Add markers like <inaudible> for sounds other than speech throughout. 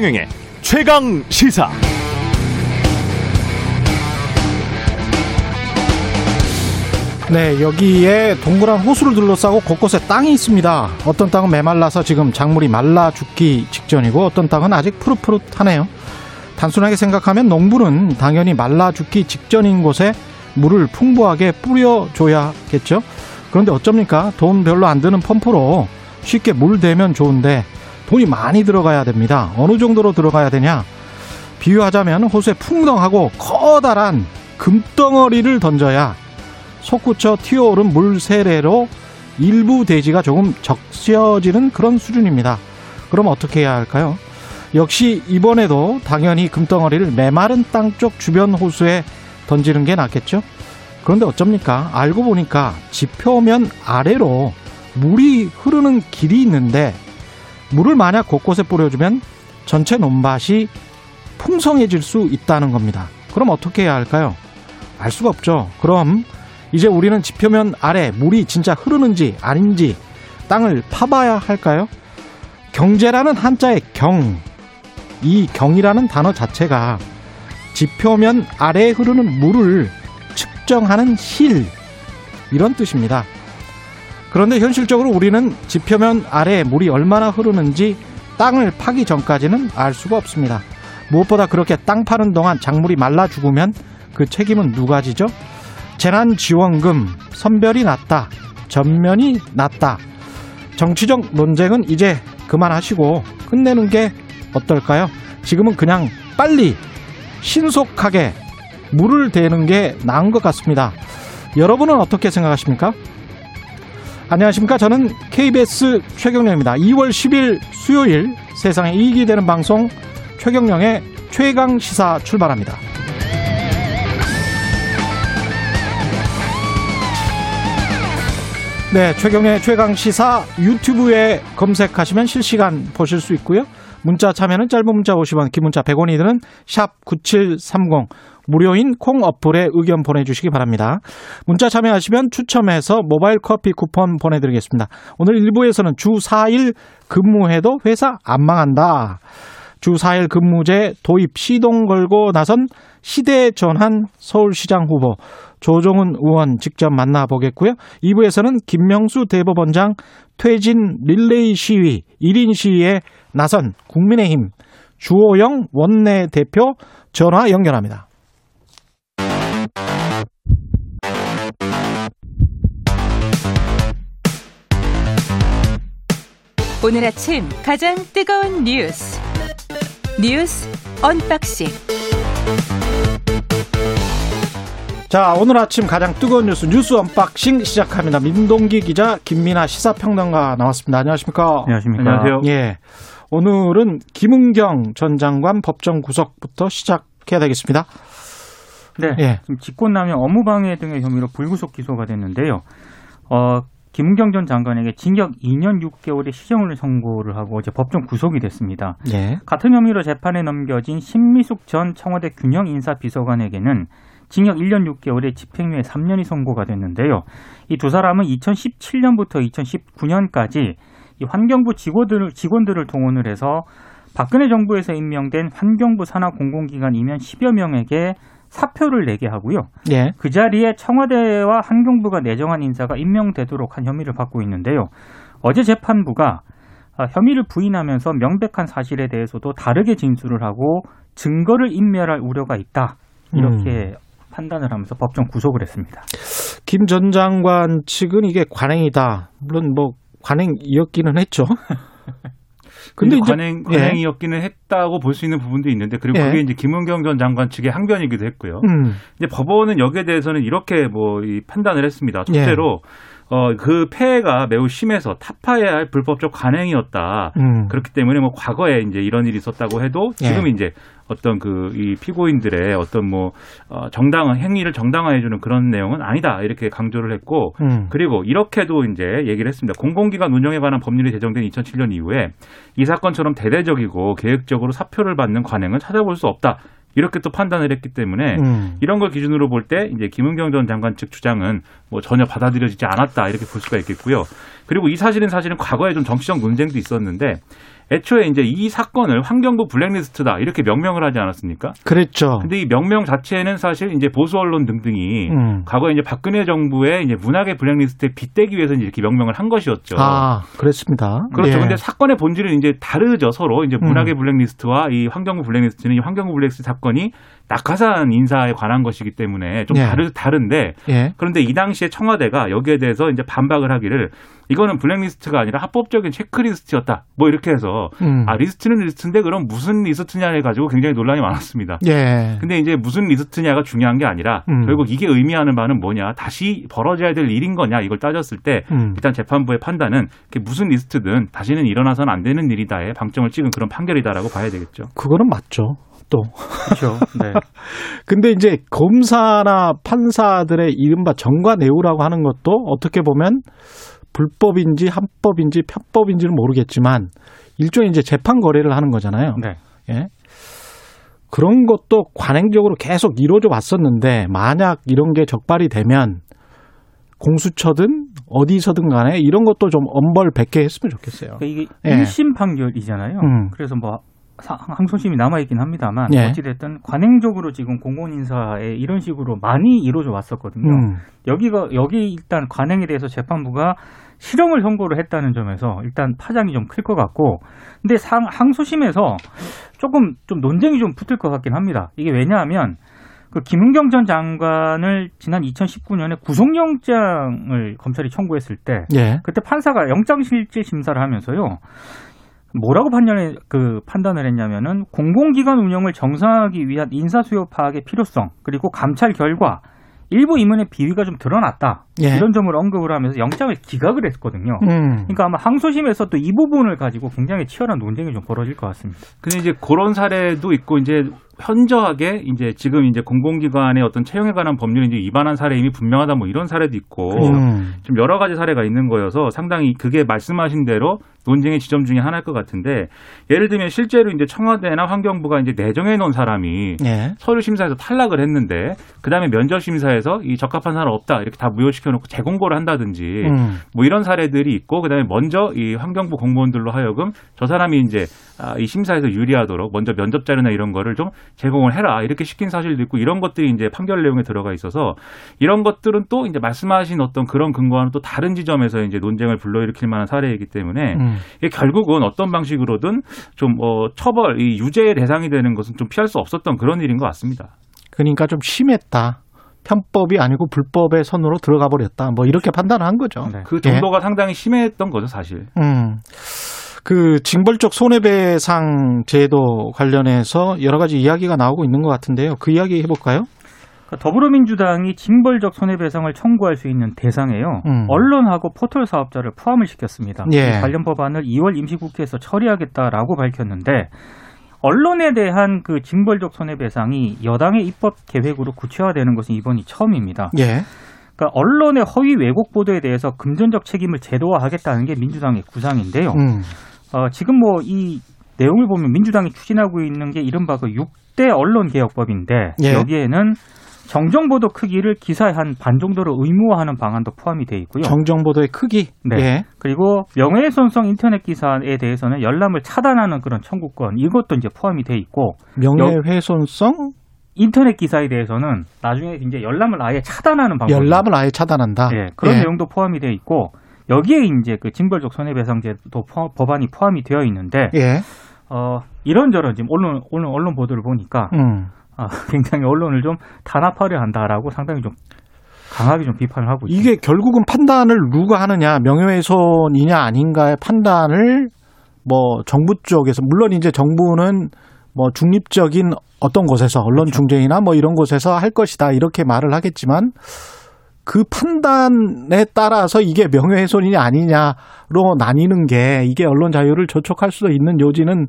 최경영의 최강 시사. 네, 여기에 동그란 호수를 둘러싸고 곳곳에 땅이 있습니다. 어떤 땅은 메말라서 지금 작물이 말라 죽기 직전이고 어떤 땅은 아직 푸릇푸릇하네요. 단순하게 생각하면 농부는 당연히 말라 죽기 직전인 곳에 물을 풍부하게 뿌려줘야겠죠. 그런데 어쩝니까? 돈 별로 안 드는 펌프로 쉽게 물 대면 좋은데 돈이 많이 들어가야 됩니다. 어느 정도로 들어가야 되냐? 비유하자면 호수에 풍덩하고 커다란 금덩어리를 던져야 솟구쳐 튀어오른 물 세례로 일부 대지가 조금 적셔지는 그런 수준입니다. 그럼 어떻게 해야 할까요? 역시 이번에도 당연히 금덩어리를 메마른 땅 쪽 주변 호수에 던지는 게 낫겠죠? 그런데 어쩝니까? 알고 보니까 지표면 아래로 물이 흐르는 길이 있는데 물을 만약 곳곳에 뿌려주면 전체 논밭이 풍성해질 수 있다는 겁니다. 그럼 어떻게 해야 할까요? 알 수가 없죠. 그럼 이제 우리는 지표면 아래 물이 진짜 흐르는지 아닌지 땅을 파봐야 할까요? 경제라는 한자의 경, 이 경이라는 단어 자체가 지표면 아래에 흐르는 물을 측정하는 실, 이런 뜻입니다. 그런데 현실적으로 우리는 지표면 아래에 물이 얼마나 흐르는지 땅을 파기 전까지는 알 수가 없습니다. 무엇보다 그렇게 땅 파는 동안 작물이 말라 죽으면 그 책임은 누가 지죠? 재난지원금 선별이 낮다. 전면이 낮다. 정치적 논쟁은 이제 그만하시고 끝내는 게 어떨까요? 지금은 그냥 빨리 신속하게 물을 대는 게 나은 것 같습니다. 여러분은 어떻게 생각하십니까? 안녕하십니까. 저는 KBS 최경령입니다. 2월 10일 수요일 세상에 이익이 되는 방송 최경령의 최강 시사 출발합니다. 네, 최경의 최강 시사 유튜브에 검색하시면 실시간 보실 수 있고요. 문자 참여는 짧은 문자 50원, 긴 문자 100원이 드는 샵 9730 무료인 콩 어플에 의견 보내주시기 바랍니다. 문자 참여하시면 추첨해서 모바일 커피 쿠폰 보내드리겠습니다. 오늘 1부에서는 주 4일 근무해도 회사 안 망한다. 주 4일 근무제 도입 시동 걸고 나선 시대 전환 서울시장 후보 조종훈 의원 직접 만나보겠고요. 2부에서는 김명수 대법원장 퇴진 릴레이 시위 1인 시위에 나선 국민의힘 주호영 원내대표 전화 연결합니다. 오늘 아침 가장 뜨거운 뉴스 뉴스 unboxing 자, 오늘 아침 가장 뜨거운 뉴스 뉴스 unboxing 시작합니다. 민동기 기자, 김민아 시사평론가 나왔습니다. 안녕하십니까? 안녕하십니까? 안녕하세요. 예. 오늘은 김은경 전 장관 법정 구속부터 시작해야 되겠습니다. 네. 예. 지금 직권남용 업무방해 등의 혐의로 불구속 기소가 됐는데요. 어, 김은경 전 장관에게 징역 2년 6개월의 시정을 선고를 하고 어제 법정 구속이 됐습니다. 예. 같은 혐의로 재판에 넘겨진 신미숙 전 청와대 균형 인사 비서관에게는 징역 1년 6개월에 집행유예 3년이 선고가 됐는데요. 이 두 사람은 2017년부터 2019년까지 이 환경부 직원들을, 직원들을 동원을 해서 박근혜 정부에서 임명된 환경부 산하 공공기관 임원 10여 명에게 사표를 내게 하고요. 예. 그 자리에 청와대와 환경부가 내정한 인사가 임명되도록 한 혐의를 받고 있는데요. 어제 재판부가 아, 혐의를 부인하면서 명백한 사실에 대해서도 다르게 진술을 하고 증거를 인멸할 우려가 있다. 이렇게 판단을 하면서 법정 구속을 했습니다. 김 전 장관 측은 이게 관행이다. 물론 뭐 관행이었기는 했죠. <laughs> 근데 관행, 예. 관행이었기는 했다고 볼 수 있는 부분도 있는데 그리고 예. 그게 이제 김은경 전 장관 측의 항변이기도 했고요. 음. 이제 법원은 여기에 대해서는 이렇게 뭐 이 판단을 했습니다. 예. 첫째로 어, 그 폐해가 매우 심해서 타파해야 할 불법적 관행이었다. 음. 그렇기 때문에 뭐 과거에 이제 이런 일이 있었다고 해도 지금 예. 이제 어떤 그 이 피고인들의 어떤 뭐 어, 정당 행위를 정당화해주는 그런 내용은 아니다 이렇게 강조를 했고 음. 그리고 이렇게도 이제 얘기를 했습니다. 공공기관 운영에 관한 법률이 제정된 2007년 이후에 이 사건처럼 대대적이고 계획적으로 사표를 받는 관행은 찾아볼 수 없다. 이렇게 또 판단을 했기 때문에 음. 이런 걸 기준으로 볼 때 이제 김은경 전 장관 측 주장은 뭐 전혀 받아들여지지 않았다 이렇게 볼 수가 있겠고요. 그리고 이 사실은 사실은 과거에 좀 정치적 논쟁도 있었는데 애초에 이제 이 사건을 환경부 블랙리스트다 이렇게 명명을 하지 않았습니까? 그랬죠. 근데 이 명명 자체는 사실 이제 보수 언론 등등이 음. 과거에 이제 박근혜 정부의 이제 문학의 블랙리스트에 빗대기 위해서 이렇게 명명을 한 것이었죠. 아, 그랬습니다. 그렇죠. 예. 근데 사건의 본질은 이제 다르죠. 서로 이제 음. 문화계 블랙리스트와 이 환경부 블랙리스트는 이 환경부 블랙리스트 사건이 낙하산 인사에 관한 것이기 때문에 좀 예. 다르 다른데 예. 그런데 이 당시에 청와대가 여기에 대해서 이제 반박을 하기를 이거는 블랙리스트가 아니라 합법적인 체크리스트였다. 뭐 이렇게 해서 음. 아 리스트는 리스트인데 그럼 무슨 리스트냐 해가지고 굉장히 논란이 많았습니다. 예. 근데 이제 무슨 리스트냐가 중요한 게 아니라 음. 결국 이게 의미하는 바는 뭐냐 다시 벌어져야 될 일인 거냐 이걸 따졌을 때 음. 일단 재판부의 판단은 그게 무슨 리스트든 다시는 일어나서는 안 되는 일이다에 방점을 찍은 그런 판결이다라고 봐야 되겠죠. 그거는 맞죠. 또. 그렇죠. 네. <laughs> 근데 이제 검사나 판사들의 이른바 정과 내우라고 하는 것도 어떻게 보면 불법인지 합법인지 편법인지는 모르겠지만 일종의 이제 재판 거래를 하는 거잖아요. 네. 예. 그런 것도 관행적으로 계속 이루어져 왔었는데 만약 이런 게 적발이 되면 공수처든 어디서든 간에 이런 것도 좀 엄벌백계 했으면 좋겠어요. 그러니까 이게 예. 1심 판결이잖아요. 음. 그래서 뭐 사- 항소심이 남아있긴 합니다만 예. 어찌됐든 관행적으로 지금 공공인사에 이런 식으로 많이 이루어져 왔었거든요. 음. 여기가 여기 일단 관행에 대해서 재판부가 실형을 선고를 했다는 점에서 일단 파장이 좀 클 것 같고 근데 상, 항소심에서 조금 좀 논쟁이 좀 붙을 것 같긴 합니다. 이게 왜냐하면 그 김은경 전 장관을 지난 2019년에 구속영장을 검찰이 청구했을 때 예. 그때 판사가 영장실질 심사를 하면서요. 뭐라고 판단을 그 판단을 했냐면은 공공기관 운영을 정상화하기 위한 인사수요 파악의 필요성 그리고 감찰 결과 일부 임원의 비위가 좀 드러났다 예. 이런 점을 언급을 하면서 영장을 기각을 했거든요. 음. 그러니까 아마 항소심에서 또 이 부분을 가지고 굉장히 치열한 논쟁이 좀 벌어질 것 같습니다. 근데 이제 그런 사례도 있고 이제 현저하게 이제 지금 이제 공공기관의 어떤 채용에 관한 법률이 이제 위반한 사례 이미 분명하다 뭐 이런 사례도 있고 음. 좀 여러 가지 사례가 있는 거여서 상당히 그게 말씀하신 대로 논쟁의 지점 중에 하나일 것 같은데 예를 들면 실제로 이제 청와대나 환경부가 이제 내정해 놓은 사람이 예. 서류 심사에서 탈락을 했는데 그다음에 면접 심사에서 이 적합한 사람 없다 이렇게 다 무효시켜 놓고 재공고를 한다든지 음. 뭐 이런 사례들이 있고 그다음에 먼저 이 환경부 공무원들로 하여금 저 사람이 이제 아, 이 심사에서 유리하도록 먼저 면접 자료나 이런 거를 좀 제공을 해라 이렇게 시킨 사실도 있고 이런 것들이 이제 판결 내용에 들어가 있어서 이런 것들은 또 이제 말씀하신 어떤 그런 근거와는 또 다른 지점에서 이제 논쟁을 불러일으킬 만한 사례이기 때문에 음. 결국은 어떤 방식으로든 좀 어, 처벌 이 유죄의 대상이 되는 것은 좀 피할 수 없었던 그런 일인 것 같습니다. 그러니까 좀 심했다. 편법이 아니고 불법의 선으로 들어가 버렸다. 뭐 이렇게 판단한 거죠. 네. 그 정도가 상당히 심했던 거죠 사실. 음. 그 징벌적 손해배상 제도 관련해서 여러 가지 이야기가 나오고 있는 것 같은데요. 그 이야기 해볼까요? 그러니까 더불어민주당이 징벌적 손해배상을 청구할 수 있는 대상에요. 음. 언론하고 포털 사업자를 포함을 시켰습니다. 예. 이 관련 법안을 2월 임시국회에서 처리하겠다라고 밝혔는데 언론에 대한 그 징벌적 손해배상이 여당의 입법 계획으로 구체화되는 것은 이번이 처음입니다. 예. 그러니까 언론의 허위 왜곡 보도에 대해서 금전적 책임을 제도화하겠다는 게 민주당의 구상인데요. 음. 어, 지금 뭐 이 내용을 보면 민주당이 추진하고 있는 게 이른바 그 6대 언론개혁법인데 예. 여기에는 정정보도 크기를 기사의 한 반 정도로 의무화하는 방안도 포함이 돼 있고요. 정정보도의 크기. 네. 예. 그리고 명예훼손성 인터넷 기사에 대해서는 열람을 차단하는 그런 청구권 이것도 이제 포함이 돼 있고 명예훼손성 인터넷 기사에 대해서는 나중에 이제 열람을 아예 차단하는 방법 열람을 아예 차단한다. 예, 그런 예. 내용도 포함이 돼 있고 여기에 이제 그 징벌적 손해배상제도 포- 법안이 포함이 되어 있는데 예. 어, 이런저런 지금 언론 오늘 언론 보도를 보니까 음. 아, <laughs> 굉장히 언론을 좀 단합하려 한다라고 상당히 좀 강하게 좀 비판을 하고 있습니다. 이게 결국은 판단을 누가 하느냐, 명예훼손이냐 아닌가의 판단을 뭐 정부 쪽에서 물론 이제 정부는 뭐 중립적인 어떤 곳에서 언론 그렇죠. 중재이나 뭐 이런 곳에서 할 것이다 이렇게 말을 하겠지만 그 판단에 따라서 이게 명예훼손이냐 아니냐로 나뉘는 게 이게 언론 자유를 저촉할 수도 있는 요지는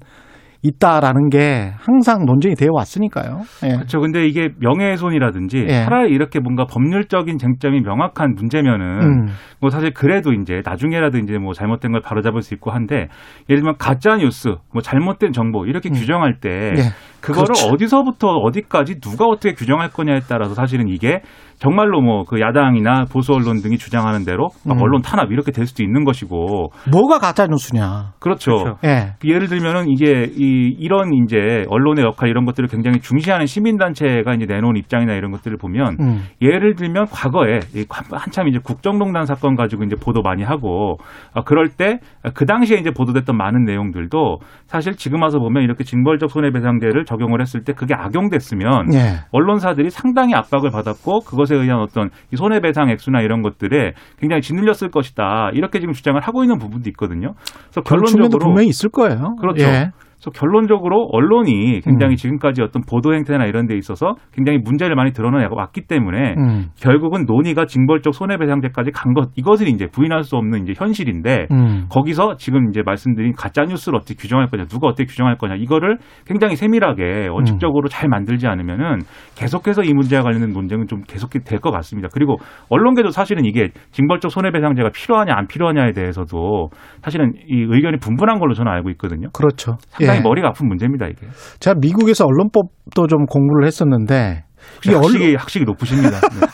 있다라는 게 항상 논쟁이 되어 왔으니까요. 예. 그렇죠. 근데 이게 명예훼손이라든지 예. 차라리 이렇게 뭔가 법률적인 쟁점이 명확한 문제면은 음. 뭐 사실 그래도 이제 나중에라도 이제 뭐 잘못된 걸 바로잡을 수 있고 한데 예를 들면 가짜 뉴스, 뭐 잘못된 정보 이렇게 음. 규정할 때 예. 그거를 그렇죠. 어디서부터 어디까지 누가 어떻게 규정할 거냐에 따라서 사실은 이게 정말로 뭐 그 야당이나 보수 언론 등이 주장하는 대로 막 음. 언론 탄압 이렇게 될 수도 있는 것이고 뭐가 가짜 뉴스냐? 그렇죠. 그렇죠. 예. 예를 들면은 이게 이 이런 이제 언론의 역할 이런 것들을 굉장히 중시하는 시민 단체가 이제 내놓은 입장이나 이런 것들을 보면 음. 예를 들면 과거에 이 한참 이제 국정농단 사건 가지고 이제 보도 많이 하고 어, 그럴 때 그 당시에 이제 보도됐던 많은 내용들도 사실 지금 와서 보면 이렇게 징벌적 손해배상제를 적용을 했을 때 그게 악용됐으면 예. 언론사들이 상당히 압박을 받았고 그것에 의한 어떤 이 손해배상 액수나 이런 것들에 굉장히 짓눌렸을 것이다 이렇게 지금 주장을 하고 있는 부분도 있거든요. 그래서 결론적으로 분명히 있을 거예요. 그렇죠. 예. 그래서 결론적으로 언론이 굉장히 음. 지금까지 어떤 보도 행태나 이런 데 있어서 굉장히 문제를 많이 드러내 왔기 때문에 음. 결국은 논의가 징벌적 손해배상제까지 간 것 이것을 이제 부인할 수 없는 이제 현실인데 음. 거기서 지금 이제 말씀드린 가짜 뉴스를 어떻게 규정할 거냐, 누가 어떻게 규정할 거냐 이거를 굉장히 세밀하게 원칙적으로 잘 만들지 않으면은 계속해서 이 문제와 관련된 논쟁은 좀 계속 될 것 같습니다. 그리고 언론계도 사실은 이게 징벌적 손해배상제가 필요하냐 안 필요하냐에 대해서도 사실은 이 의견이 분분한 걸로 저는 알고 있거든요. 그렇죠. 상당히 예. 머리가 아픈 문제입니다 이게. 제가 미국에서 언론법도 좀 공부를 했었는데 이 언론, 학식이 학식이 높으십니다. <laughs> 네.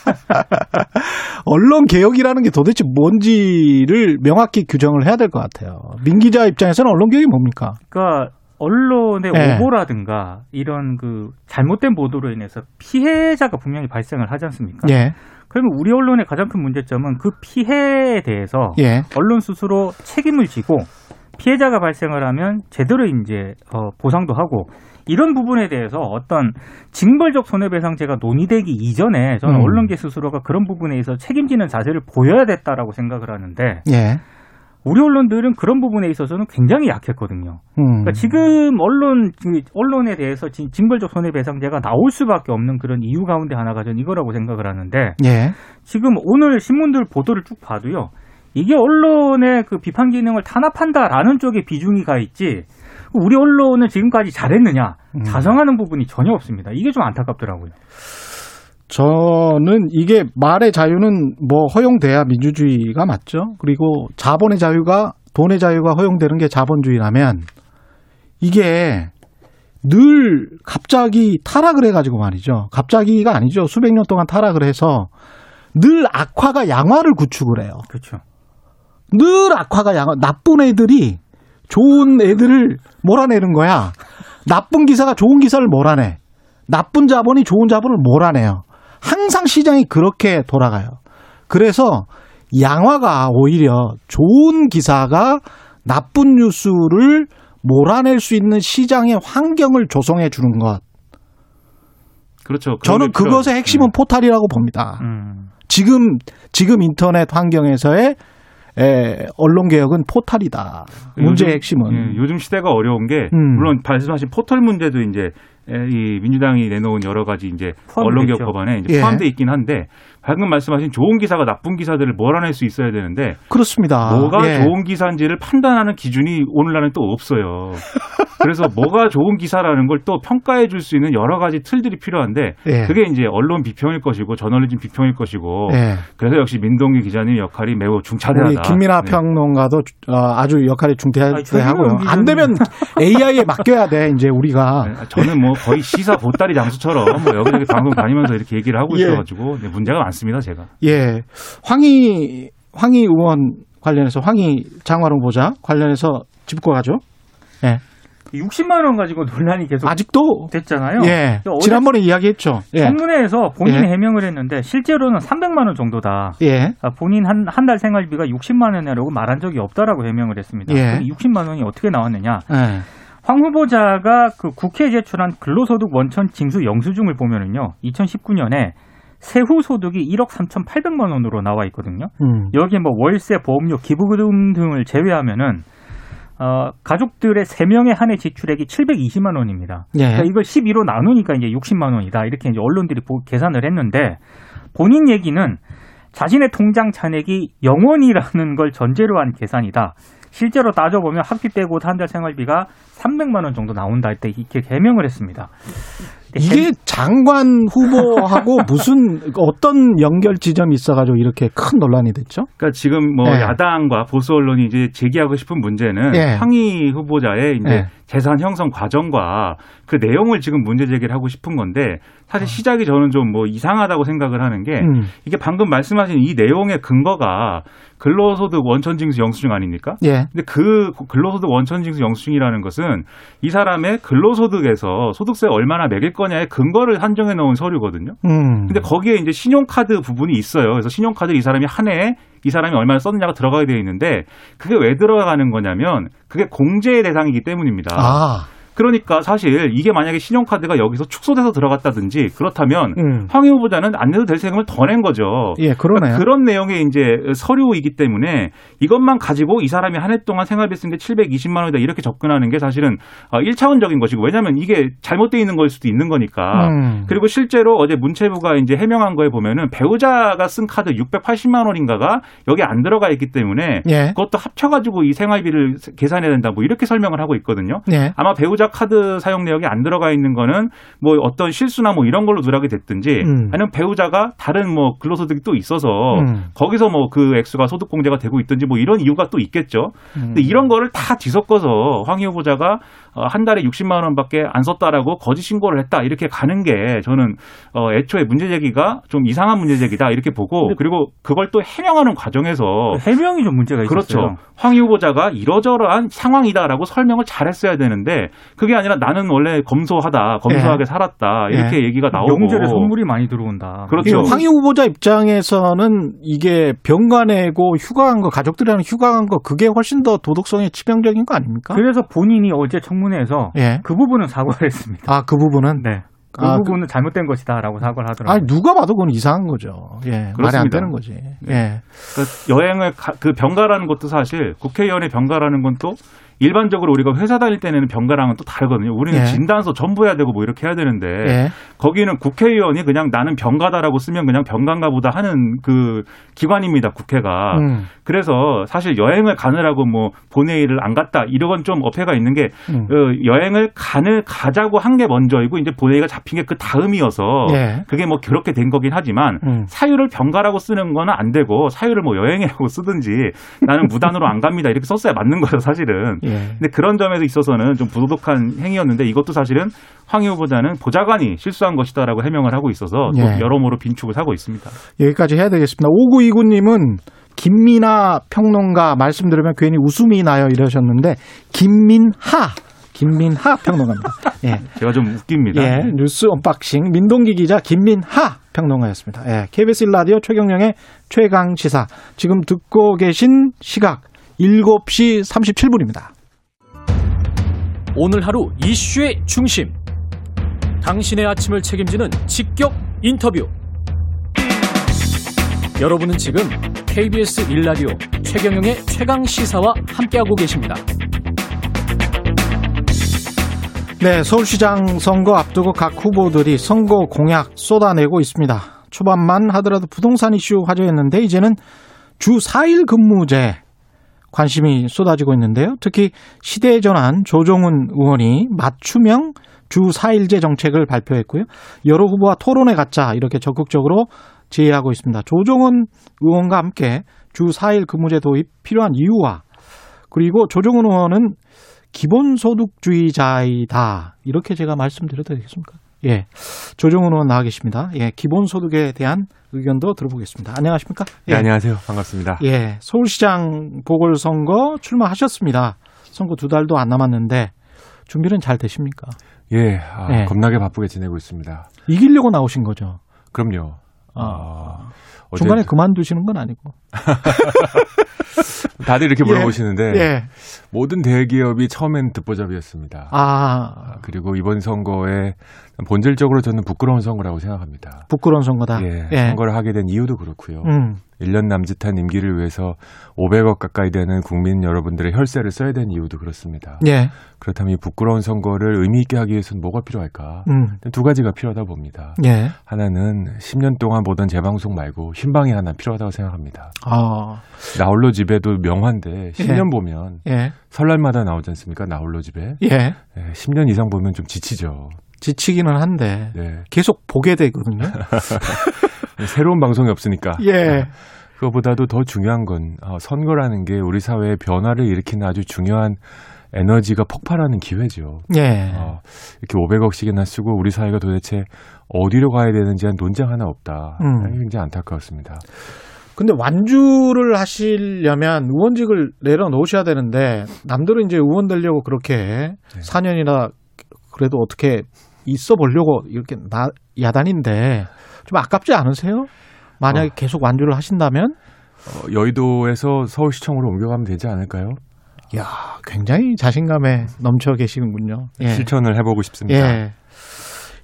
언론 개혁이라는 게 도대체 뭔지를 명확히 규정을 해야 될 것 같아요. 민 기자 입장에서는 언론 개혁이 뭡니까? 그러니까 언론의 네. 오보라든가 이런 그 잘못된 보도로 인해서 피해자가 분명히 발생을 하지 않습니까? 예, 그러면 우리 언론의 가장 큰 문제점은 그 피해에 대해서 예, 언론 스스로 책임을 지고 피해자가 발생을 하면 제대로 이제 어, 보상도 하고 이런 부분에 대해서 어떤 징벌적 손해배상제가 논의되기 이전에 저는 음. 언론계 스스로가 그런 부분에 있어서 책임지는 자세를 보여야 됐다라고 생각을 하는데 예. 우리 언론들은 그런 부분에 있어서는 굉장히 약했거든요. 음. 그러니까 지금 언론 그 언론에 대해서 징- 징벌적 손해배상제가 나올 수밖에 없는 그런 이유 가운데 하나가 저는 이거라고 생각을 하는데 예, 지금 오늘 신문들 보도를 쭉 봐도요. 이게 언론의 그 비판 기능을 탄압한다라는 쪽에 비중이 가 있지. 우리 언론은 지금까지 잘했느냐 음. 자성하는 부분이 전혀 없습니다. 이게 좀 안타깝더라고요. 저는 이게 말의 자유는 뭐 허용돼야 민주주의가 맞죠. 그리고 자본의 자유가 돈의 자유가 허용되는 게 자본주의라면 이게 늘 갑자기 타락을 해가지고 말이죠. 갑자기가 아니죠. 수백 년 동안 타락을 해서 늘 악화가 양화를 구축을 해요. 그렇죠. 늘 악화가 양화. 나쁜 애들이 좋은 애들을 몰아내는 거야. 나쁜 기사가 좋은 기사를 몰아내. 나쁜 자본이 좋은 자본을 몰아내요. 항상 시장이 그렇게 돌아가요. 그래서 양화가 오히려 좋은 기사가 나쁜 뉴스를 몰아낼 수 있는 시장의 환경을 조성해 주는 것. 그렇죠. 저는. 그것의 핵심은 포탈이라고 봅니다. 음. 지금 지금 인터넷 환경에서의 에, 언론 개혁은 포탈이다. 문제의 요즘- 핵심은 예, 요즘 시대가 어려운 게 음. 물론 말씀하신 포털 문제도 이제 에, 이 민주당이 내놓은 여러 가지 이제 언론 개혁. 법안에 이제 예. 포함돼 있긴 한데 방금 말씀하신 좋은 기사가 나쁜 기사들을 몰아낼 수 있어야 되는데 그렇습니다. 뭐가 예. 좋은 기사인지를 판단하는 기준이 오늘날은 또 없어요. <laughs> 그래서 뭐가 좋은 기사라는 걸 또 평가해 줄 수 있는 여러 가지 틀들이 필요한데 예. 그게 이제 언론 비평일 것이고 저널리즘 비평일 것이고 예. 그래서 역시 민동기 기자님 역할이 매우 중차대하다. 김민아 네. 평론가도 어, 아주 역할이 중대하고요. 안 되면 AI에 <laughs> 맡겨야 돼. 이제 우리가 네, 저는 뭐 거의 시사 보따리 장수처럼 뭐 여기저기 방송 다니면서 이렇게 얘기를 하고 예. 있어가지고 네, 문제가 많습니다 제가. 예 황희 황희 의원 관련해서 황희 장관 후보자 관련해서 짚고 가죠. 예. 60만 원 가지고 논란이 계속 아직도 됐잖아요. 예 지난번에 이야기했죠. 예. 청문회에서 본인이 예. 해명을 했는데 실제로는 300만 원 정도다. 예. 아, 본인 한 한 달 생활비가 60만 원이라고 말한 적이 없다라고 해명을 했습니다. 예. 그럼 60만 원이 어떻게 나왔느냐? 예. 황 후보자가 그 국회에 제출한 근로소득 원천 징수 영수증을 보면은요, 2019년에 세후 소득이 1억 3,800만 원으로 나와 있거든요. 음. 여기에 뭐 월세, 보험료, 기부금 등을 제외하면은 어, 가족들의 3명의 한 해 지출액이 720만 원입니다. 예. 그러니까 이걸 12로 나누니까 이제 60만 원이다. 이렇게 이제 언론들이 보- 계산을 했는데 본인 얘기는 자신의 통장 잔액이 0원이라는 걸 전제로 한 계산이다. 실제로 따져보면 학비 빼고 한 달 생활비가 300만 원 정도 나온다. 이때 이렇게 해명을 했습니다. 이게 장관 후보하고 <laughs> 무슨 어떤 연결 지점이 있어가지고 이렇게 큰 논란이 됐죠? 그러니까 지금 뭐 예. 야당과 보수 언론이 이제 제기하고 싶은 문제는 예. 황희 후보자의 이제 예. 재산 형성 과정과 그 내용을 지금 문제 제기를 하고 싶은 건데 사실 시작이 저는 좀 뭐 이상하다고 생각을 하는 게 아. 음. 이게 방금 말씀하신 이 내용의 근거가 근로소득 원천징수 영수증 아닙니까? 예. 근데 그 근로소득 원천징수 영수증이라는 것은 이 사람의 근로소득에서 소득세 얼마나 매길 거 냐의 근거를 한정해 놓은 서류거든요. 음. 근데 거기에 이제 신용카드 부분이 있어요. 그래서 신용카드 이 사람이 한 해에 이 사람이 얼마나 썼느냐가 들어가게 되어 있는데 그게 왜 들어가는 거냐면 그게 공제의 대상이기 때문입니다. 아. 그러니까 사실 이게 만약에 신용카드가 여기서 축소돼서 들어갔다든지 그렇다면 음. 황희 후보자는 안 내도 될 세금을 더 낸 거죠. 예, 그러네요. 그런 내용의 이제 서류이기 때문에 이것만 가지고 이 사람이 한 해 동안 생활비 쓴 게 720만 원이다 이렇게 접근하는 게 사실은 어, 1차원적인 것이고 왜냐하면 이게 잘못돼 있는 걸 수도 있는 거니까. 음. 그리고 실제로 어제 문체부가 이제 해명한 거에 보면은 배우자가 쓴 카드 680만 원인가가 여기 안 들어가 있기 때문에 예. 그것도 합쳐가지고 이 생활비를 계산해야 된다 뭐 이렇게 설명을 하고 있거든요. 예. 아마 배우자 카드 사용 내역이 안 들어가 있는 거는 뭐 어떤 실수나 뭐 이런 걸로 누락이 됐든지 음. 아니면 배우자가 다른 뭐 근로소득이 또 있어서 음. 거기서 뭐 그 액수가 소득 공제가 되고 있든지 뭐 이런 이유가 또 있겠죠. 음. 근데 이런 거를 다 뒤섞어서 황희 후보자가 어, 한 달에 60만 원밖에 안 썼다라고 거짓 신고를 했다 이렇게 가는 게 저는 어, 애초에 문제 제기가 좀 이상한 문제 제기다 이렇게 보고 그리고 그걸 또 해명하는 과정에서 해명이 좀 문제가 있었어요. 그렇죠. 황희 후보자가 이러저러한 상황이다라고 설명을 잘했어야 되는데 그게 아니라 나는 원래 검소하다, 검소하게 살았다 이렇게 얘기가 나오고 명절에 선물이 많이 들어온다. 그렇죠. 황희 후보자 입장에서는 이게 병가 내고 휴가한 거 가족들이랑 휴가한 거 그게 훨씬 더 도덕성에 치명적인 거 아닙니까? 그래서 본인이 어제 청문 회에서 예. 그 부분은 사과를 했습니다. 아, 그 부분은 네. 그 아, 부분은 잘못된 것이다라고 사과를 하더라고요. 아니 누가 봐도 그건 이상한 거죠. 예. 말이 안 그렇습니다. 되는 거지. 네. 예. 그 여행을 가- 그 병가라는 것도 사실 국회의원의 병가라는 건 또 일반적으로 우리가 회사 다닐 때 내는 병가랑은 또 다르거든요. 우리는 예. 진단서 전부 해야 되고 뭐 이렇게 해야 되는데 예. 거기는 국회의원이 그냥 나는 병가다라고 쓰면 그냥 병가인가 보다 하는 그 기관입니다. 국회가. 음. 그래서 사실 여행을 가느라고 뭐 본회의를 안 갔다 이런 좀 어폐가 있는 게 음. 어, 여행을 가는 가자고 한 게 먼저이고 이제 본회의가 잡힌 게 그 다음이어서 예. 그게 뭐 그렇게 된 거긴 하지만 음. 사유를 병가라고 쓰는 거는 안 되고 사유를 뭐 여행이라고 쓰든지 나는 무단으로 안 갑니다 이렇게 썼어야 맞는 거죠 사실은. 예. 근데 그런 점에서 있어서는 좀 부도덕한 행위였는데 이것도 사실은 황희 후보자는 보좌관이 실수한 것이다라고 해명을 하고 있어서 또 예. 여러모로 빈축을 사고 있습니다. 여기까지 해야 되겠습니다. 5929님은 김민아 평론가 말씀 들으면 괜히 웃음이 나요 이러셨는데 김민하 김민하 평론가입니다. <laughs> 예. 제가 좀 웃깁니다. 예, 뉴스 언박싱 민동기 기자 김민하 평론가였습니다. 예, KBS 1라디오 최경영의 최강 시사 지금 듣고 계신 시각 7시 37분입니다. 오늘 하루 이슈의 중심. 당신의 아침을 책임지는 직격 인터뷰. 여러분은 지금 KBS 1라디오 최경영의 최강 시사와 함께하고 계십니다. 네, 서울시장 선거 앞두고 각 후보들이 선거 공약 쏟아내고 있습니다. 초반만 하더라도 부동산 이슈 화제였는데 이제는 주 4일 근무제 관심이 쏟아지고 있는데요. 특히 시대전환 조정훈 의원이 맞춤형 주 4일제 정책을 발표했고요. 여러 후보와 토론에 갖자 이렇게 적극적으로 제의하고 있습니다. 조정훈 의원과 함께 주 4일 근무제 도입 필요한 이유와 그리고 조정훈 의원은 기본소득주의자이다. 이렇게 제가 말씀드려도 되겠습니까? 예. 조정훈 의원 나와 계십니다. 예. 기본소득에 대한 의견도 들어보겠습니다. 안녕하십니까? 네, 안녕하세요. 반갑습니다. 예. 서울시장 보궐선거 출마하셨습니다. 선거 두 달도 안 남았는데 준비는 잘 되십니까? 예, 아, 네. 겁나게 바쁘게 지내고 있습니다. 이기려고 나오신 거죠? 그럼요. 아. 아, 어제 중간에 그만두시는 건 아니고. <laughs> 다들 이렇게 예. 물어보시는데 예. 모든 대기업이 처음엔 듣보잡이었습니다. 아, 아, 그리고 이번 선거에 본질적으로 저는 부끄러운 선거라고 생각합니다. 부끄러운 선거다. 예, 예. 선거를 하게 된 이유도 그렇고요. 음. 1년 남짓한 임기를 위해서 500억 가까이 되는 국민 여러분들의 혈세를 써야 되는 이유도 그렇습니다. 예. 그렇다면 이 부끄러운 선거를 의미 있게 하기 위해서는 뭐가 필요할까? 음. 두 가지가 필요하다 봅니다. 예. 하나는 10년 동안 보던 재방송 말고 흰방이 하나 필요하다고 생각합니다. 아, 나홀로 집에도 명화인데 10년 보면 예. 설날마다 나오지 않습니까? 나홀로 집에. 예. 예, 10년 이상 보면 좀 지치죠. 지치기는 한데 네. 계속 보게 되거든요. <laughs> 새로운 방송이 없으니까. 예. <laughs> 그거보다도 더 중요한 건 어, 선거라는 게 우리 사회의 변화를 일으키는 아주 중요한 에너지가 폭발하는 기회죠. 예. 어, 이렇게 500억씩이나 쓰고 우리 사회가 도대체 어디로 가야 되는지 한 논쟁 하나 없다. 음. 굉장히 안타까웠습니다. 근데 완주를 하시려면 의원직을 내려놓으셔야 되는데 남들은 이제 의원 되려고 그렇게 4년이나 그래도 어떻게 있어 보려고 이렇게 나, 야단인데 좀 아깝지 않으세요? 만약에 어. 계속 완주를 하신다면 어, 여의도에서 서울시청으로 옮겨가면 되지 않을까요? 야, 굉장히 자신감에 넘쳐 계시는군요. 예. 실천을 해보고 싶습니다. 예.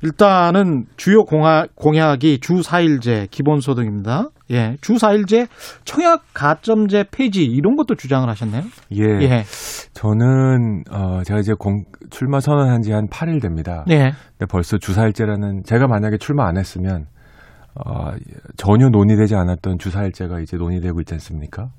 일단은 주요 공약, 공약이 주 4일제 기본소득입니다. 예. 주 4일제 청약 가점제 폐지 이런 것도 주장을 하셨네요. 예. 예. 저는 어, 제가 이제 공, 출마 선언한 지 한 8일 됩니다. 예. 근데 벌써 주사일제라는 제가 만약에 출마 안 했으면 어, 전혀 논의되지 않았던 주사일제가 이제 논의되고 있지 않습니까?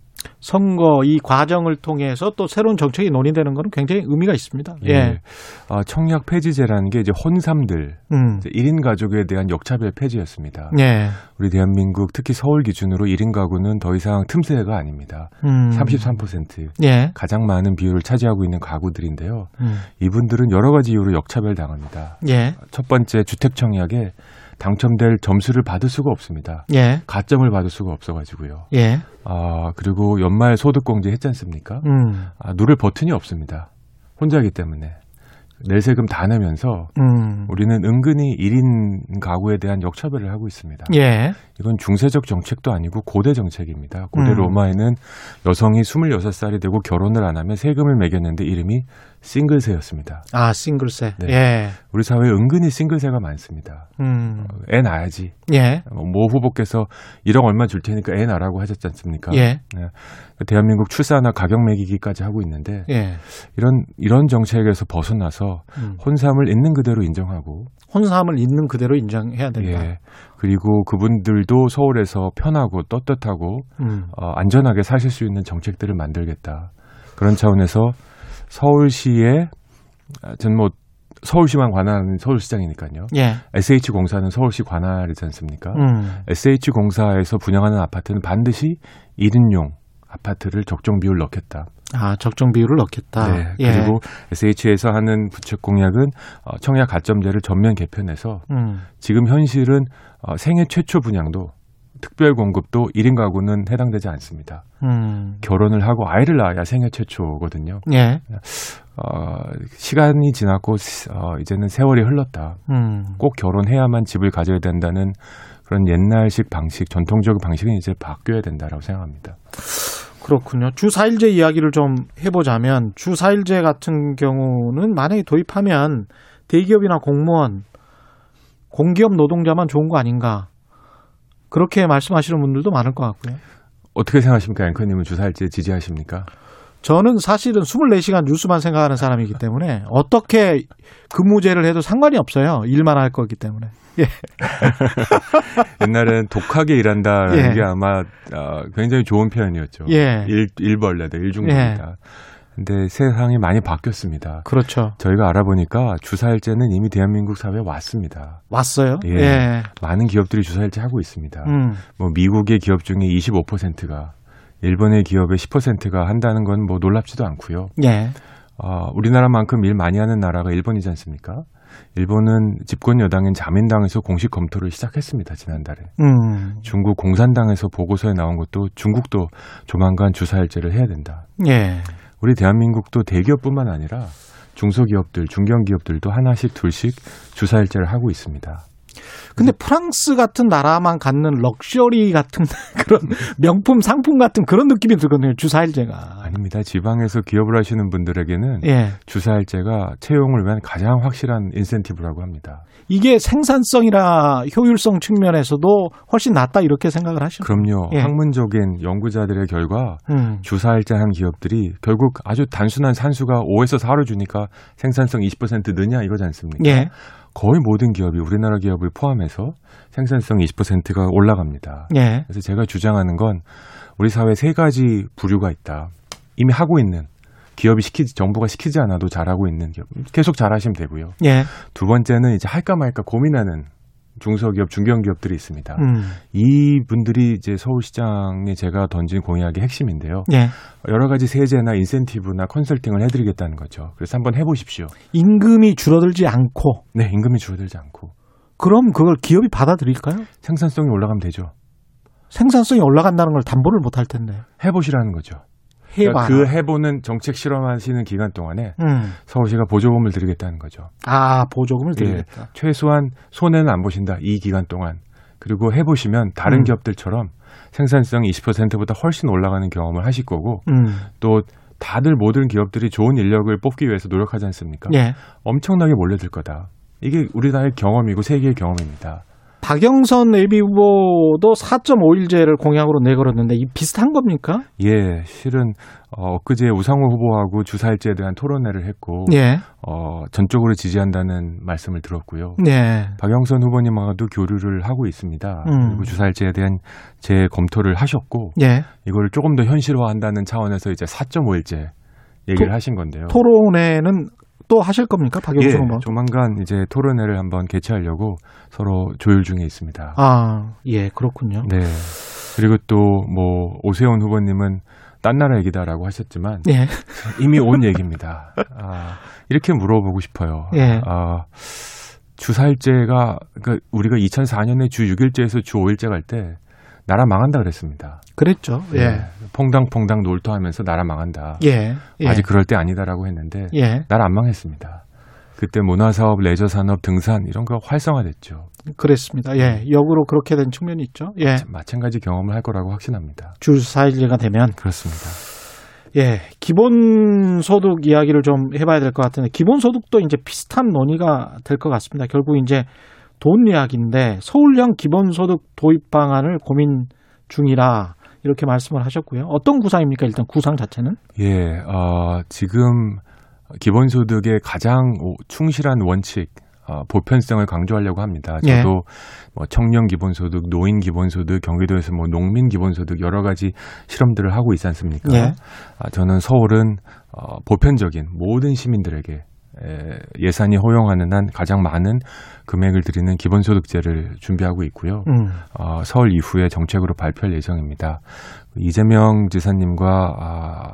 선거 이 과정을 통해서 또 새로운 정책이 논의되는 것은 굉장히 의미가 있습니다. 예. 어, 청약 폐지제라는 게 이제 혼삼들, 음. 이제 1인 가족에 대한 역차별 폐지였습니다. 예. 우리 대한민국 특히 서울 기준으로 1인 가구는 더 이상 틈새가 아닙니다. 음. 33% 예. 가장 많은 비율을 차지하고 있는 가구들인데요. 음. 이분들은 여러 가지 이유로 역차별 당합니다. 예. 첫 번째 주택 청약에 당첨될 점수를 받을 수가 없습니다. 예. 가점을 받을 수가 없어가지고요. 예. 아 그리고 연말 소득공제 했지 않습니까? 음. 아, 누를 버튼이 없습니다. 혼자이기 때문에 낼 세금 다 내면서 음. 우리는 은근히 1인 가구에 대한 역차별을 하고 있습니다. 예. 이건 중세적 정책도 아니고 고대 정책입니다. 고대 음. 로마에는 여성이 26살이 되고 결혼을 안 하면 세금을 매겼는데 이름이 싱글세였습니다. 아, 싱글세. 네. 예. 우리 사회에 은근히 싱글세가 많습니다. 음. 애 낳아야지. 예. 모 후보께서 1억 얼마 줄 테니까 애 낳으라고 하셨지 않습니까? 예. 네. 대한민국 출산화 가격 매기기까지 하고 있는데 예. 이런 이런 정책에서 벗어나서 음. 혼삼을 있는 그대로 인정하고 혼삼을 있는 그대로 인정해야 된다. 예. 그리고 그분들도 서울에서 편하고 떳떳하고 음. 어, 안전하게 사실 수 있는 정책들을 만들겠다. 그런 차원에서 서울시에 아, 전뭐 서울시만 관할하는 서울시장이니까요. 예. SH공사는 서울시 관할이지 않습니까? 음. SH공사에서 분양하는 아파트는 반드시 1인용 아파트를 적정 비율 넣겠다. 아, 적정 비율을 넣겠다. 네. 예. 그리고 SH에서 하는 부채 공약은 어, 청약 가점제를 전면 개편해서 음. 지금 현실은 어, 생애 최초 분양도 특별 공급도 1인 가구는 해당되지 않습니다. 음. 결혼을 하고 아이를 낳아야 생애 최초거든요. 예. 어, 시간이 지났고 어, 이제는 세월이 흘렀다. 음. 꼭 결혼해야만 집을 가져야 된다는 그런 옛날식 방식, 전통적 방식은 이제 바뀌어야 된다라고 생각합니다. 그렇군요. 주 4일제 이야기를 좀 해보자면 주 4일제 같은 경우는 만약에 도입하면 대기업이나 공무원, 공기업 노동자만 좋은 거 아닌가. 그렇게 말씀하시는 분들도 많을 것 같고요. 어떻게 생각하십니까? 앵커님은 주사일제 지지하십니까? 저는 사실은 24시간 뉴스만 생각하는 사람이기 때문에 어떻게 근무제를 해도 상관이 없어요. 일만 할 거기 때문에. 예. <laughs> 옛날엔 독하게 일한다는 예. 게 아마 어, 굉장히 좋은 표현이었죠. 예. 일, 일벌레다, 일중독이다. 근데 세상이 많이 바뀌었습니다. 그렇죠. 저희가 알아보니까 주사일제는 이미 대한민국 사회에 왔습니다. 왔어요. 예. 예. 많은 기업들이 주사일제 하고 있습니다. 음. 뭐 미국의 기업 중에 25%가 일본의 기업의 10%가 한다는 건 뭐 놀랍지도 않고요. 예. 어, 우리나라만큼 일 많이 하는 나라가 일본이지 않습니까? 일본은 집권 여당인 자민당에서 공식 검토를 시작했습니다. 지난달에. 음. 중국 공산당에서 보고서에 나온 것도 중국도 조만간 주사일제를 해야 된다. 예. 우리 대한민국도 대기업뿐만 아니라 중소기업들, 중견기업들도 하나씩 둘씩 주사일제를 하고 있습니다. 근데 프랑스 같은 나라만 갖는 럭셔리 같은 <laughs> 그런 명품 상품 같은 그런 느낌이 들거든요. 주사일제가. 아닙니다. 지방에서 기업을 하시는 분들에게는 예. 주사일제가 채용을 위한 가장 확실한 인센티브라고 합니다. 이게 생산성이나 효율성 측면에서도 훨씬 낫다 이렇게 생각을 하시는 그럼요. 예. 학문적인 연구자들의 결과 음. 주사일제 한 기업들이 결국 아주 단순한 산수가 5에서 4로 주니까 생산성 20% 느냐 이거지 않습니까? 예. 거의 모든 기업이 우리나라 기업을 포함해서 생산성 20%가 올라갑니다. 예. 그래서 제가 주장하는 건 우리 사회 세 가지 부류가 있다. 이미 하고 있는 기업이 시키지 정부가 시키지 않아도 잘하고 있는 기업 계속 잘하시면 되고요. 예. 두 번째는 이제 할까 말까 고민하는 중소기업, 중견기업들이 있습니다. 음. 이 분들이 이제 서울시장에 제가 던진 공약의 핵심인데요. 예. 여러 가지 세제나 인센티브나 컨설팅을 해드리겠다는 거죠. 그래서 한번 해보십시오. 임금이 줄어들지 않고 네, 임금이 줄어들지 않고 그럼 그걸 기업이 받아들일까요? 생산성이 올라가면 되죠. 생산성이 올라간다는 걸 담보를 못 할 텐데. 해보시라는 거죠. 그러니까 그 해보는 정책 실험하시는 기간 동안에 음. 서울시가 보조금을 드리겠다는 거죠. 아, 보조금을 예, 드리겠다. 최소한 손해는 안 보신다. 이 기간 동안. 그리고 해보시면 다른 음. 기업들처럼 생산성 20%보다 훨씬 올라가는 경험을 하실 거고 음. 또 다들 모든 기업들이 좋은 인력을 뽑기 위해서 노력하지 않습니까? 예. 엄청나게 몰려들 거다. 이게 우리나라의 경험이고 세계의 경험입니다. 박영선 예비 후보도 4.5일제를 공약으로 내걸었는데 이 비슷한 겁니까? 예, 실은 어, 엊그제 우상호 후보하고 주사일제에 대한 토론회를 했고 예. 어, 전적으로 지지한다는 말씀을 들었고요. 예. 박영선 후보님하고도 교류를 하고 있습니다. 음. 그리고 주사일제에 대한 재검토를 하셨고 예. 이걸 조금 더 현실화한다는 차원에서 이제 4.5일제 얘기를 토- 하신 건데요. 토론회는 또 하실 겁니까? 박영선 예, 후보. 조만간 이제 토론회를 한번 개최하려고 서로 조율 중에 있습니다. 아, 예, 그렇군요. 네. 그리고 또 뭐 오세훈 후보님은 딴 나라 얘기다라고 하셨지만 예. 이미 온 얘기입니다. 아, 이렇게 물어보고 싶어요. 예. 아, 주사일제가 그러니까 우리가 2004년에 주 6일제에서 주 5일제 갈 때 나라 망한다 그랬습니다. 그랬죠. 예. 네. 퐁당퐁당 놀토하면서 나라 망한다. 예. 예. 아직 그럴 때 아니다라고 했는데 예. 나라 안 망했습니다. 그때 문화사업, 레저산업, 등산 이런 거 활성화됐죠. 그랬습니다. 예. 역으로 그렇게 된 측면이 있죠. 예. 마찬가지 경험을 할 거라고 확신합니다. 주 4일제가 되면 그렇습니다. 예, 기본소득 이야기를 좀 해봐야 될 것 같은데 기본소득도 이제 비슷한 논의가 될 것 같습니다. 결국 이제 돈 이야기인데 서울형 기본소득 도입 방안을 고민 중이라 이렇게 말씀을 하셨고요. 어떤 구상입니까? 일단 구상 자체는? 예, 어, 지금 기본소득의 가장 오- 충실한 원칙, 어, 보편성을 강조하려고 합니다. 예. 저도 뭐 청년 기본소득, 노인 기본소득, 경기도에서 뭐 농민 기본소득 여러 가지 실험들을 하고 있지 않습니까? 예. 아, 저는 서울은 어, 보편적인 모든 시민들에게 에, 예산이 허용하는 한 가장 많은 금액을 드리는 기본소득제를 준비하고 있고요. 음. 어, 서울 이후에 정책으로 발표할 예정입니다. 이재명 지사님과 아,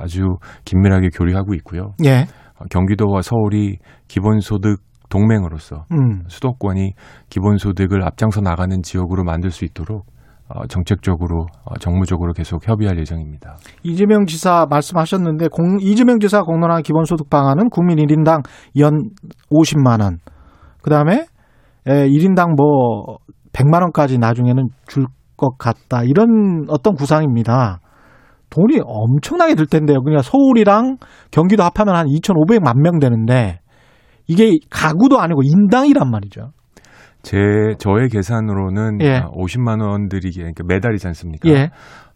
아주 긴밀하게 교류하고 있고요. 예. 어, 경기도와 서울이 기본소득 동맹으로서 음. 수도권이 기본소득을 앞장서 나가는 지역으로 만들 수 있도록 어, 정책적으로 어, 정무적으로 계속 협의할 예정입니다. 이재명 지사 말씀하셨는데 공, 이재명 지사 공론한 기본소득 방안은 국민 1인당 연 50만 원. 그다음에 에, 1인당 뭐 100만 원까지 나중에는 줄 것 같다. 이런 어떤 구상입니다. 돈이 엄청나게 들 텐데요. 그러니까 서울이랑 경기도 합하면 한 2,500만 명 되는데 이게 가구도 아니고 인당이란 말이죠. 제 저의 계산으로는 예. 아, 50만 원 드리기 그러니까 매달이지 않습니까? 예.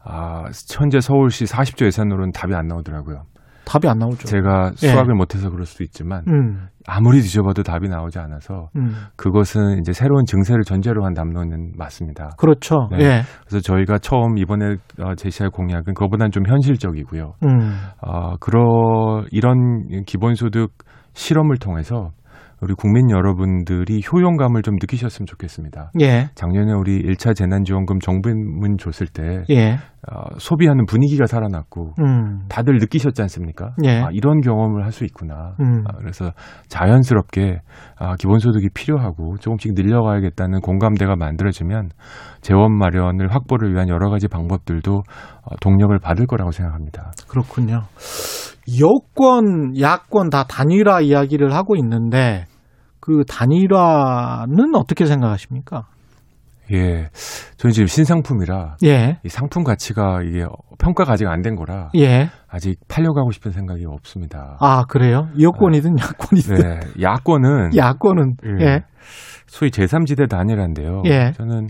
아, 현재 서울시 40조 예산으로는 답이 안 나오더라고요. 답이 안 나오죠. 제가 예. 수학을 못해서 그럴 수도 있지만 음. 아무리 뒤져봐도 답이 나오지 않아서 음. 그것은 이제 새로운 증세를 전제로 한 담론은 맞습니다. 그렇죠. 네. 예. 그래서 저희가 처음 이번에 어, 제시할 공약은 그거보다는 좀 현실적이고요. 음. 어, 그러 이런 기본소득 실험을 통해서 우리 국민 여러분들이 효용감을 좀 느끼셨으면 좋겠습니다. 예. 작년에 우리 1차 재난지원금 정부문 줬을 때 예. 어, 소비하는 분위기가 살아났고 음. 다들 느끼셨지 않습니까? 예. 아, 이런 경험을 할 수 있구나. 음. 아, 그래서 자연스럽게 아, 기본소득이 필요하고 조금씩 늘려가야겠다는 공감대가 만들어지면 재원 마련을 확보를 위한 여러 가지 방법들도 어, 동력을 받을 거라고 생각합니다. 그렇군요. 여권, 야권 다 단일화 이야기를 하고 있는데 그 단일화는 어떻게 생각하십니까? 예, 저는 지금 신상품이라 예. 이 상품 가치가 이게 평가가 아직 안 된 거라 예. 아직 팔려가고 싶은 생각이 없습니다. 아, 그래요? 여권이든 야권이든. 네, 야권은 <laughs> 야권은 예. 예. 소위 제3지대 단일화인데요. 예. 저는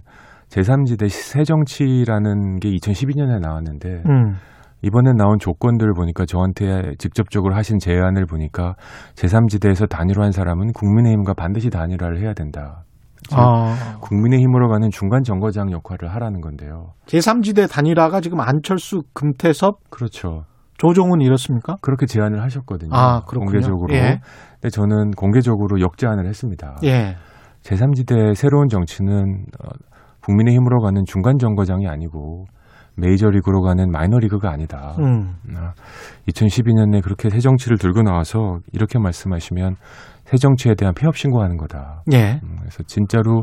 제3지대 새정치라는 게 2012년에 나왔는데 음. 이번에 나온 조건들을 보니까 저한테 직접적으로 하신 제안을 보니까 제3지대에서 단일화한 사람은 국민의힘과 반드시 단일화를 해야 된다. 즉, 아. 국민의힘으로 가는 중간 정거장 역할을 하라는 건데요. 제3지대 단일화가 지금 안철수, 금태섭, 그렇죠. 조종은 이렇습니까? 그렇게 제안을 하셨거든요. 아, 그렇군요. 공개적으로. 예. 근데 저는 공개적으로 역제안을 했습니다. 예. 제3지대 새로운 정치는 어, 국민의힘으로 가는 중간 정거장이 아니고 메이저리그로 가는 마이너리그가 아니다. 음. 2012년에 그렇게 새 정치를 들고 나와서 이렇게 말씀하시면 새 정치에 대한 폐업 신고하는 거다. 예. 음, 그래서 진짜로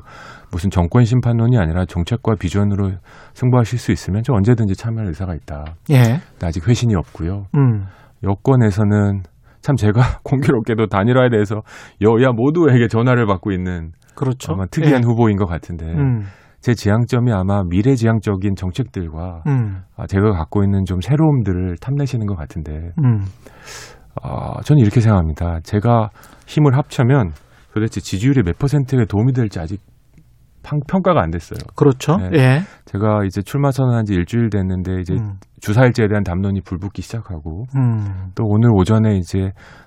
무슨 정권 심판론이 아니라 정책과 비전으로 승부하실 수 있으면 저 언제든지 참여할 의사가 있다. 예. 아직 회신이 없고요. 음. 여권에서는 참 제가 <laughs> 공교롭게도 단일화에 대해서 여야 모두에게 전화를 받고 있는 그렇죠. 아마 특이한 예. 후보인 것 같은데 음. 제 지향점이 아마 미래지향적인 정책들과 음. 아, 제가 갖고 있는 좀 새로움들을 탐내시는 것 같은데 음. 아, 저는 이렇게 생각합니다. 제가 힘을 합쳐면 도대체 지지율이 몇 퍼센트에 도움이 될지 아직 평, 평가가 안 됐어요. 그렇죠. 네. 예. 제가 이제 출마 선언한 지 일주일 됐는데 이제 음. 주사일제에 대한 담론이 불붙기 시작하고 음. 또 오늘 오전에 이제 아,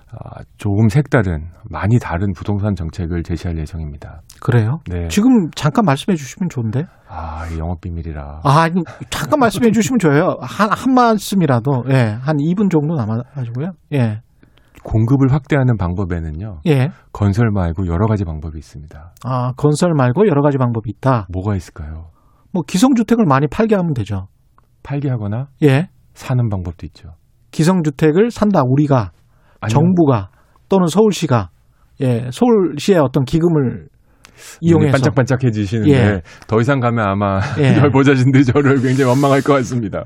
조금 색다른 많이 다른 부동산 정책을 제시할 예정입니다. 그래요? 네. 지금 잠깐 말씀해 주시면 좋은데. 아, 이 영업 비밀이라. 아, 아니, 잠깐 말씀해 주시면 좋아요. 한, 한 말씀이라도, 예, 한 2분 정도 남아 가지고요. 예, 공급을 확대하는 방법에는요. 예. 건설 말고 여러 가지 방법이 있습니다. 아, 건설 말고 여러 가지 방법이 있다. 뭐가 있을까요? 뭐, 기성 주택을 많이 팔게 하면 되죠. 팔게 하거나 예. 사는 방법도 있죠. 기성 주택을 산다, 우리가, 정부가, 또는 서울시가, 예, 서울시의 어떤 기금을 이용해서. 반짝반짝해지시는데 예. 더 이상 가면 아마 예. <laughs> 열보자신들이 저를 굉장히 원망할 것 같습니다.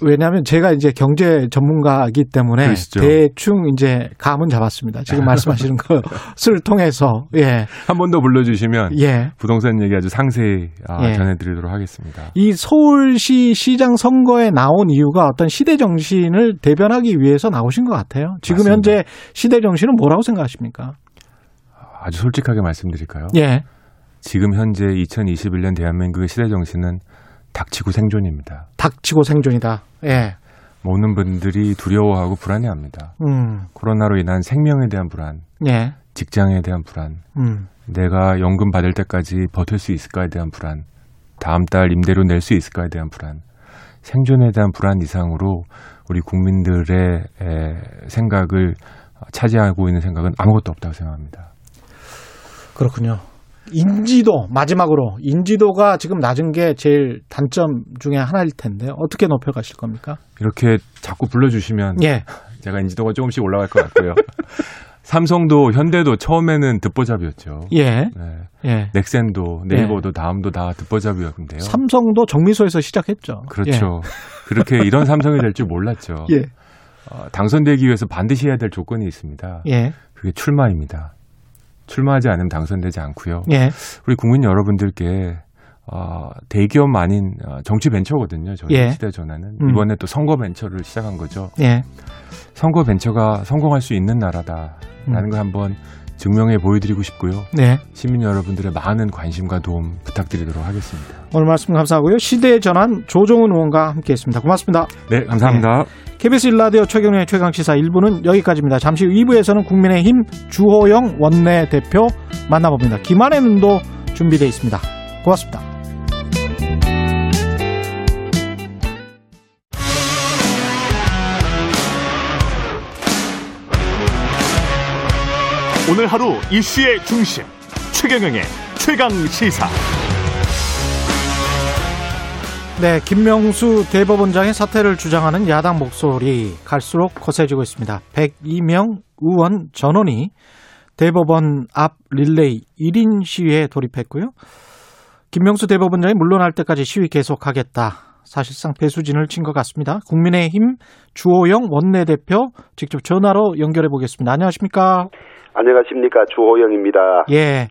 왜냐하면 제가 이제 경제 전문가이기 때문에 그러시죠. 대충 이제 감은 잡았습니다. 지금 말씀하시는 <laughs> 것을 통해서, 예, 한 번 더 불러주시면 예. 부동산 얘기 아주 상세히 아, 예. 전해드리도록 하겠습니다. 이 서울시 시장 선거에 나온 이유가 어떤 시대 정신을 대변하기 위해서 나오신 것 같아요. 지금 맞습니다. 현재 시대 정신은 뭐라고 생각하십니까? 아주 솔직하게 말씀드릴까요? 예. 지금 현재 2021년 대한민국의 시대 정신은 닥치고 생존입니다. 닥치고 생존이다. 예. 모든 분들이 두려워하고 불안해합니다. 음. 코로나로 인한 생명에 대한 불안, 예. 직장에 대한 불안, 음. 내가 연금 받을 때까지 버틸 수 있을까에 대한 불안, 다음 달 임대료 낼 수 있을까에 대한 불안, 생존에 대한 불안 이상으로 우리 국민들의 에, 생각을 차지하고 있는 생각은 아무것도 없다고 생각합니다. 그렇군요. 인지도 마지막으로 인지도가 지금 낮은 게 제일 단점 중에 하나일 텐데 어떻게 높여 가실 겁니까? 이렇게 자꾸 불러주시면 예. 제가 인지도가 조금씩 올라갈 것 같고요. <laughs> 삼성도 현대도 처음에는 듣보잡이었죠. 예. 네. 예. 넥센도 네이버도 다음도 다 듣보잡이었는데요. 삼성도 정미소에서 시작했죠. 그렇죠. 그렇게 이런 삼성이 될 줄 몰랐죠. <laughs> 예. 어, 당선되기 위해서 반드시 해야 될 조건이 있습니다. 예. 그게 출마입니다. 출마하지 않으면 당선되지 않고요. 예. 우리 국민 여러분들께 어, 대기업 아닌 어, 정치 벤처거든요. 저희 예. 시대 전환은 음. 이번에 또 선거 벤처를 시작한 거죠. 예. 선거 벤처가 성공할 수 있는 나라다라는 음. 걸 한번 증명해 보여드리고 싶고요. 네. 시민 여러분들의 많은 관심과 도움 부탁드리도록 하겠습니다. 오늘 말씀 감사하고요. 시대의 전환 조종훈 의원과 함께했습니다. 고맙습니다. 네, 감사합니다. KBS 일라디오 최경련의 최강시사 1부는 여기까지입니다. 잠시 후 2부에서는 국민의힘 주호영 원내대표 만나봅니다. 김한의 눈도 준비되어 있습니다. 고맙습니다. 오늘 하루 이슈의 중심 최경영의 최강 시사. 네, 김명수 대법원장의 사퇴를 주장하는 야당 목소리 갈수록 거세지고 있습니다. 102명 의원 전원이 대법원 앞 릴레이 1인 시위에 돌입했고요. 김명수 대법원장이 물러날 때까지 시위 계속하겠다. 사실상 배수진을 친 것 같습니다. 국민의힘 주호영 원내대표 직접 전화로 연결해 보겠습니다. 안녕하십니까? 안녕하십니까 주호영입니다. 예.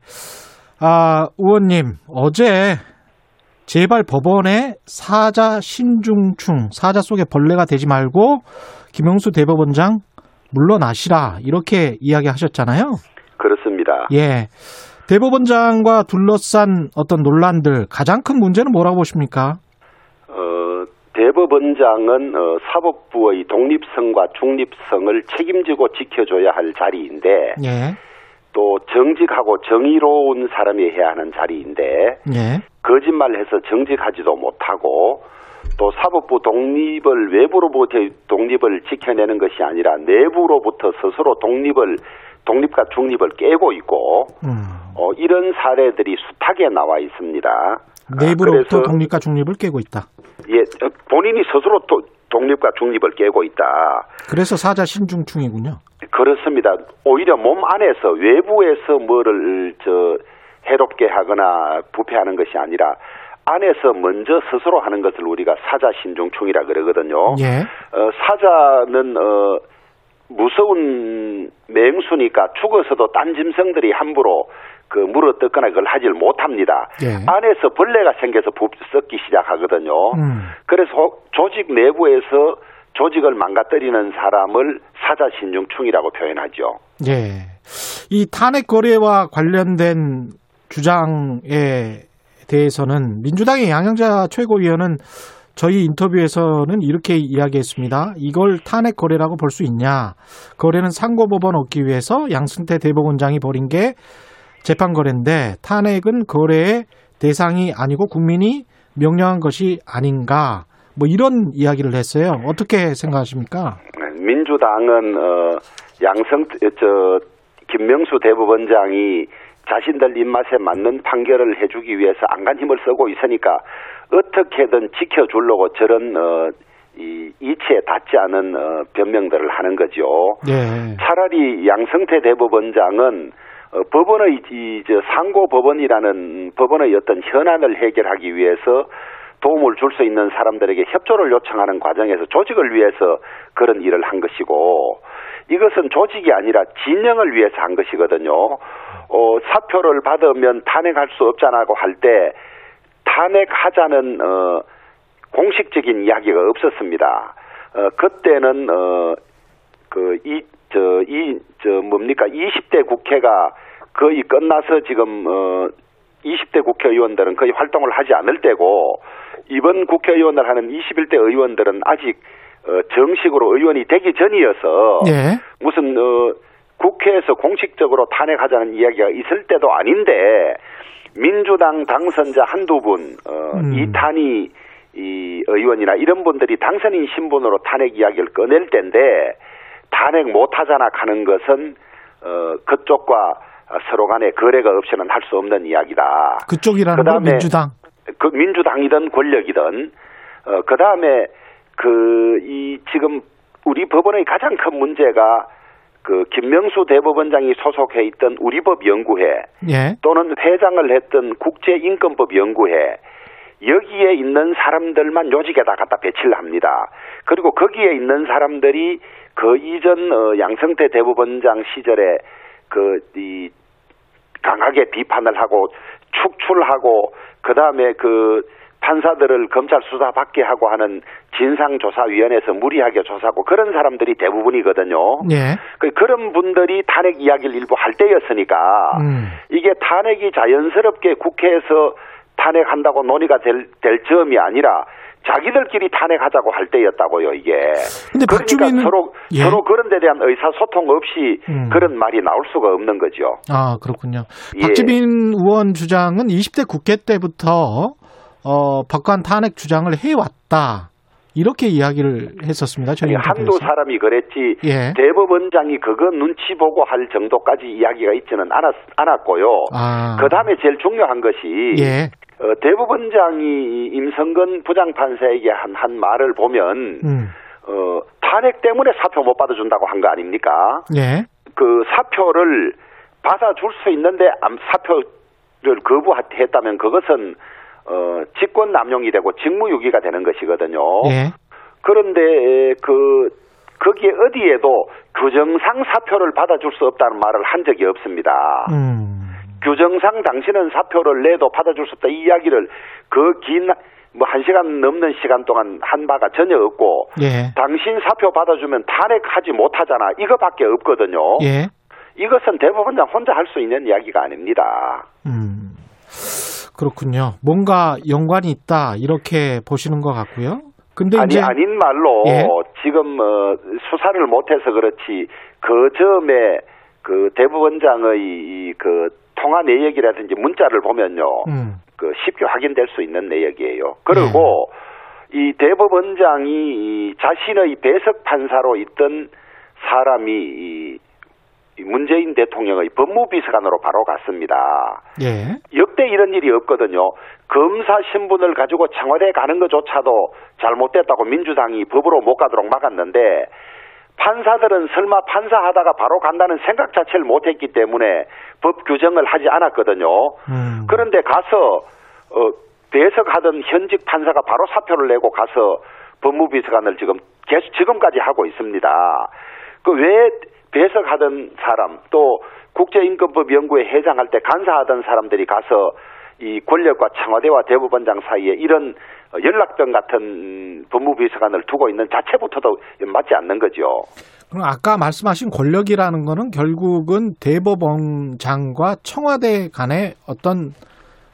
아, 의원님, 어제 제발 법원에 사자 신중충, 사자 속에 벌레가 되지 말고 김영수 대법원장 물러나시라 이렇게 이야기하셨잖아요. 그렇습니다. 예. 대법원장과 둘러싼 어떤 논란들 가장 큰 문제는 뭐라고 보십니까? 어, 대법원장은 어, 사법부의 독립성과 중립성을 책임지고 지켜줘야 할 자리인데 예. 또 정직하고 정의로운 사람이 해야 하는 자리인데 예. 거짓말해서 정직하지도 못하고 또 사법부 독립을 외부로부터 독립을 지켜내는 것이 아니라 내부로부터 스스로 독립을 독립과 중립을 깨고 있고 음. 어, 이런 사례들이 숱하게 나와 있습니다. 내부로부터 독립과 중립을 깨고 있다. 예, 어, 본인이 스스로 또 독립과 중립을 깨고 있다. 그래서 사자 신중충이군요. 그렇습니다. 오히려 몸 안에서 외부에서 뭐를 저 해롭게 하거나 부패하는 것이 아니라 안에서 먼저 스스로 하는 것을 우리가 사자 신중충이라 그러거든요. 예. 어, 사자는 어, 무서운 맹수니까 죽어서도 딴 짐승들이 함부로 그 물어 뜯거나 그걸 하질 못합니다. 예. 안에서 벌레가 생겨서 부- 썩기 시작하거든요. 음. 그래서 조직 내부에서 조직을 망가뜨리는 사람을 사자신중충이라고 표현하죠. 예. 이 탄핵 거래와 관련된 주장에 대해서는 민주당의 양영자 최고위원은 저희 인터뷰에서는 이렇게 이야기했습니다. 이걸 탄핵 거래라고 볼 수 있냐? 거래는 상고법원 얻기 위해서 양승태 대법원장이 벌인 게 재판 거래인데 탄핵은 거래의 대상이 아니고 국민이 명령한 것이 아닌가? 뭐 이런 이야기를 했어요. 어떻게 생각하십니까? 민주당은 어, 양성 저 김명수 대법원장이 자신들 입맛에 맞는 판결을 해주기 위해서 안간 힘을 쓰고 있으니까 어떻게든 지켜주려고 저런 어, 이 이치에 닿지 않은 어, 변명들을 하는 거죠. 네. 차라리 양성태 대법원장은 어, 법원의 이, 저 상고 법원이라는 법원의 어떤 현안을 해결하기 위해서 도움을 줄 수 있는 사람들에게 협조를 요청하는 과정에서 조직을 위해서 그런 일을 한 것이고 이것은 조직이 아니라 진영을 위해서 한 것이거든요. 어, 사표를 받으면 탄핵할 수 없잖아고 할 때 탄핵하자는 어, 공식적인 이야기가 없었습니다. 어, 그때는 어, 그, 이, 저, 이, 저, 뭡니까, 20대 국회가 거의 끝나서 지금, 어, 20대 국회의원들은 거의 활동을 하지 않을 때고, 이번 국회의원을 하는 21대 의원들은 아직, 어, 정식으로 의원이 되기 전이어서, 예. 무슨, 어, 국회에서 공식적으로 탄핵하자는 이야기가 있을 때도 아닌데, 민주당 당선자 한두 분, 어, 음. 이탄희 이 의원이나 이런 분들이 당선인 신분으로 탄핵 이야기를 꺼낼 텐데 탄핵 못하잖아 하는 것은 어, 그쪽과 서로 간에 거래가 없이는 할 수 없는 이야기다. 그쪽이라는 건 그다음에 민주당. 그 민주당이든 권력이든 어, 그 다음에 그 이 지금 우리 법원의 가장 큰 문제가 그 김명수 대법원장이 소속해 있던 우리법 연구회 예. 또는 회장을 했던 국제인권법 연구회 여기에 있는 사람들만 요직에다 갖다 배치를 합니다. 그리고 거기에 있는 사람들이 그 이전 어, 양성태 대법원장 시절에 그이 강하게 비판을 하고 축출하고 그 다음에 그 판사들을 검찰 수사 받게 하고 하는 진상조사위원회에서 무리하게 조사하고 그런 사람들이 대부분이거든요. 예. 그 그런 분들이 탄핵 이야기를 일부 할 때였으니까 음. 이게 탄핵이 자연스럽게 국회에서 탄핵한다고 논의가 될, 될 점이 아니라 자기들끼리 탄핵하자고 할 때였다고요 이게. 근데 그러니까 박주민은 서로 예. 서로 그런 데 대한 의사소통 없이 음. 그런 말이 나올 수가 없는 거죠. 아, 그렇군요. 예. 박지민 의원 주장은 20대 국회 때부터 어, 법관 탄핵 주장을 해왔다. 이렇게 이야기를 했었습니다. 저희 한두. 사람이 그랬지 예. 대법원장이 그거 눈치 보고 할 정도까지 이야기가 있지는 않았, 않았고요. 아. 그 다음에 제일 중요한 것이 예. 어, 대법원장이 임성근 부장판사에게 한, 한 말을 보면 음. 어, 탄핵 때문에 사표 못 받아준다고 한 거 아닙니까? 예. 그 사표를 받아줄 수 있는데 암- 사표를 거부했다면 그것은 어, 직권 남용이 되고 직무유기가 되는 것이거든요. 예. 그런데 그 거기에 어디에도 규정상 사표를 받아줄 수 없다는 말을 한 적이 없습니다. 음. 규정상 당신은 사표를 내도 받아줄 수 없다 이 이야기를 그 긴 뭐 한 시간 넘는 시간 동안 한 바가 전혀 없고 예. 당신 사표 받아주면 탄핵하지 못하잖아 이거밖에 없거든요. 예. 이것은 대법원장 혼자 할 수 있는 이야기가 아닙니다. 음. 그렇군요. 뭔가 연관이 있다. 이렇게 보시는 것 같고요. 근데 아니 이제 아닌 말로 예. 지금 어, 수사를 못해서 그렇지 그 점에 그 대법원장의 이그 통화 내역이라든지 문자를 보면요 음. 그 쉽게 확인될 수 있는 내역이에요. 그리고 이 대법원장이 이 자신의 배석 판사로 있던 사람이 이이 문재인 대통령의 법무비서관으로 바로 갔습니다. 예. 역대 이런 일이 없거든요. 검사 신분을 가지고 청와대 가는 것조차도 잘못됐다고 민주당이 법으로 못 가도록 막았는데 판사들은 설마 판사하다가 바로 간다는 생각 자체를 못했기 때문에 법 규정을 하지 않았거든요. 음. 그런데 가서 어, 배석하던 현직 판사가 바로 사표를 내고 가서 법무비서관을 지금 계속 지금까지 하고 있습니다. 그 왜 배석하던 사람 또 국제인권법 연구회 회장할 때 간사하던 사람들이 가서 이 권력과 청와대와 대법원장 사이에 이런 연락병 같은 법무비서관을 두고 있는 자체부터도 맞지 않는 거죠. 그럼 아까 말씀하신 권력이라는 거는 결국은 대법원장과 청와대 간의 어떤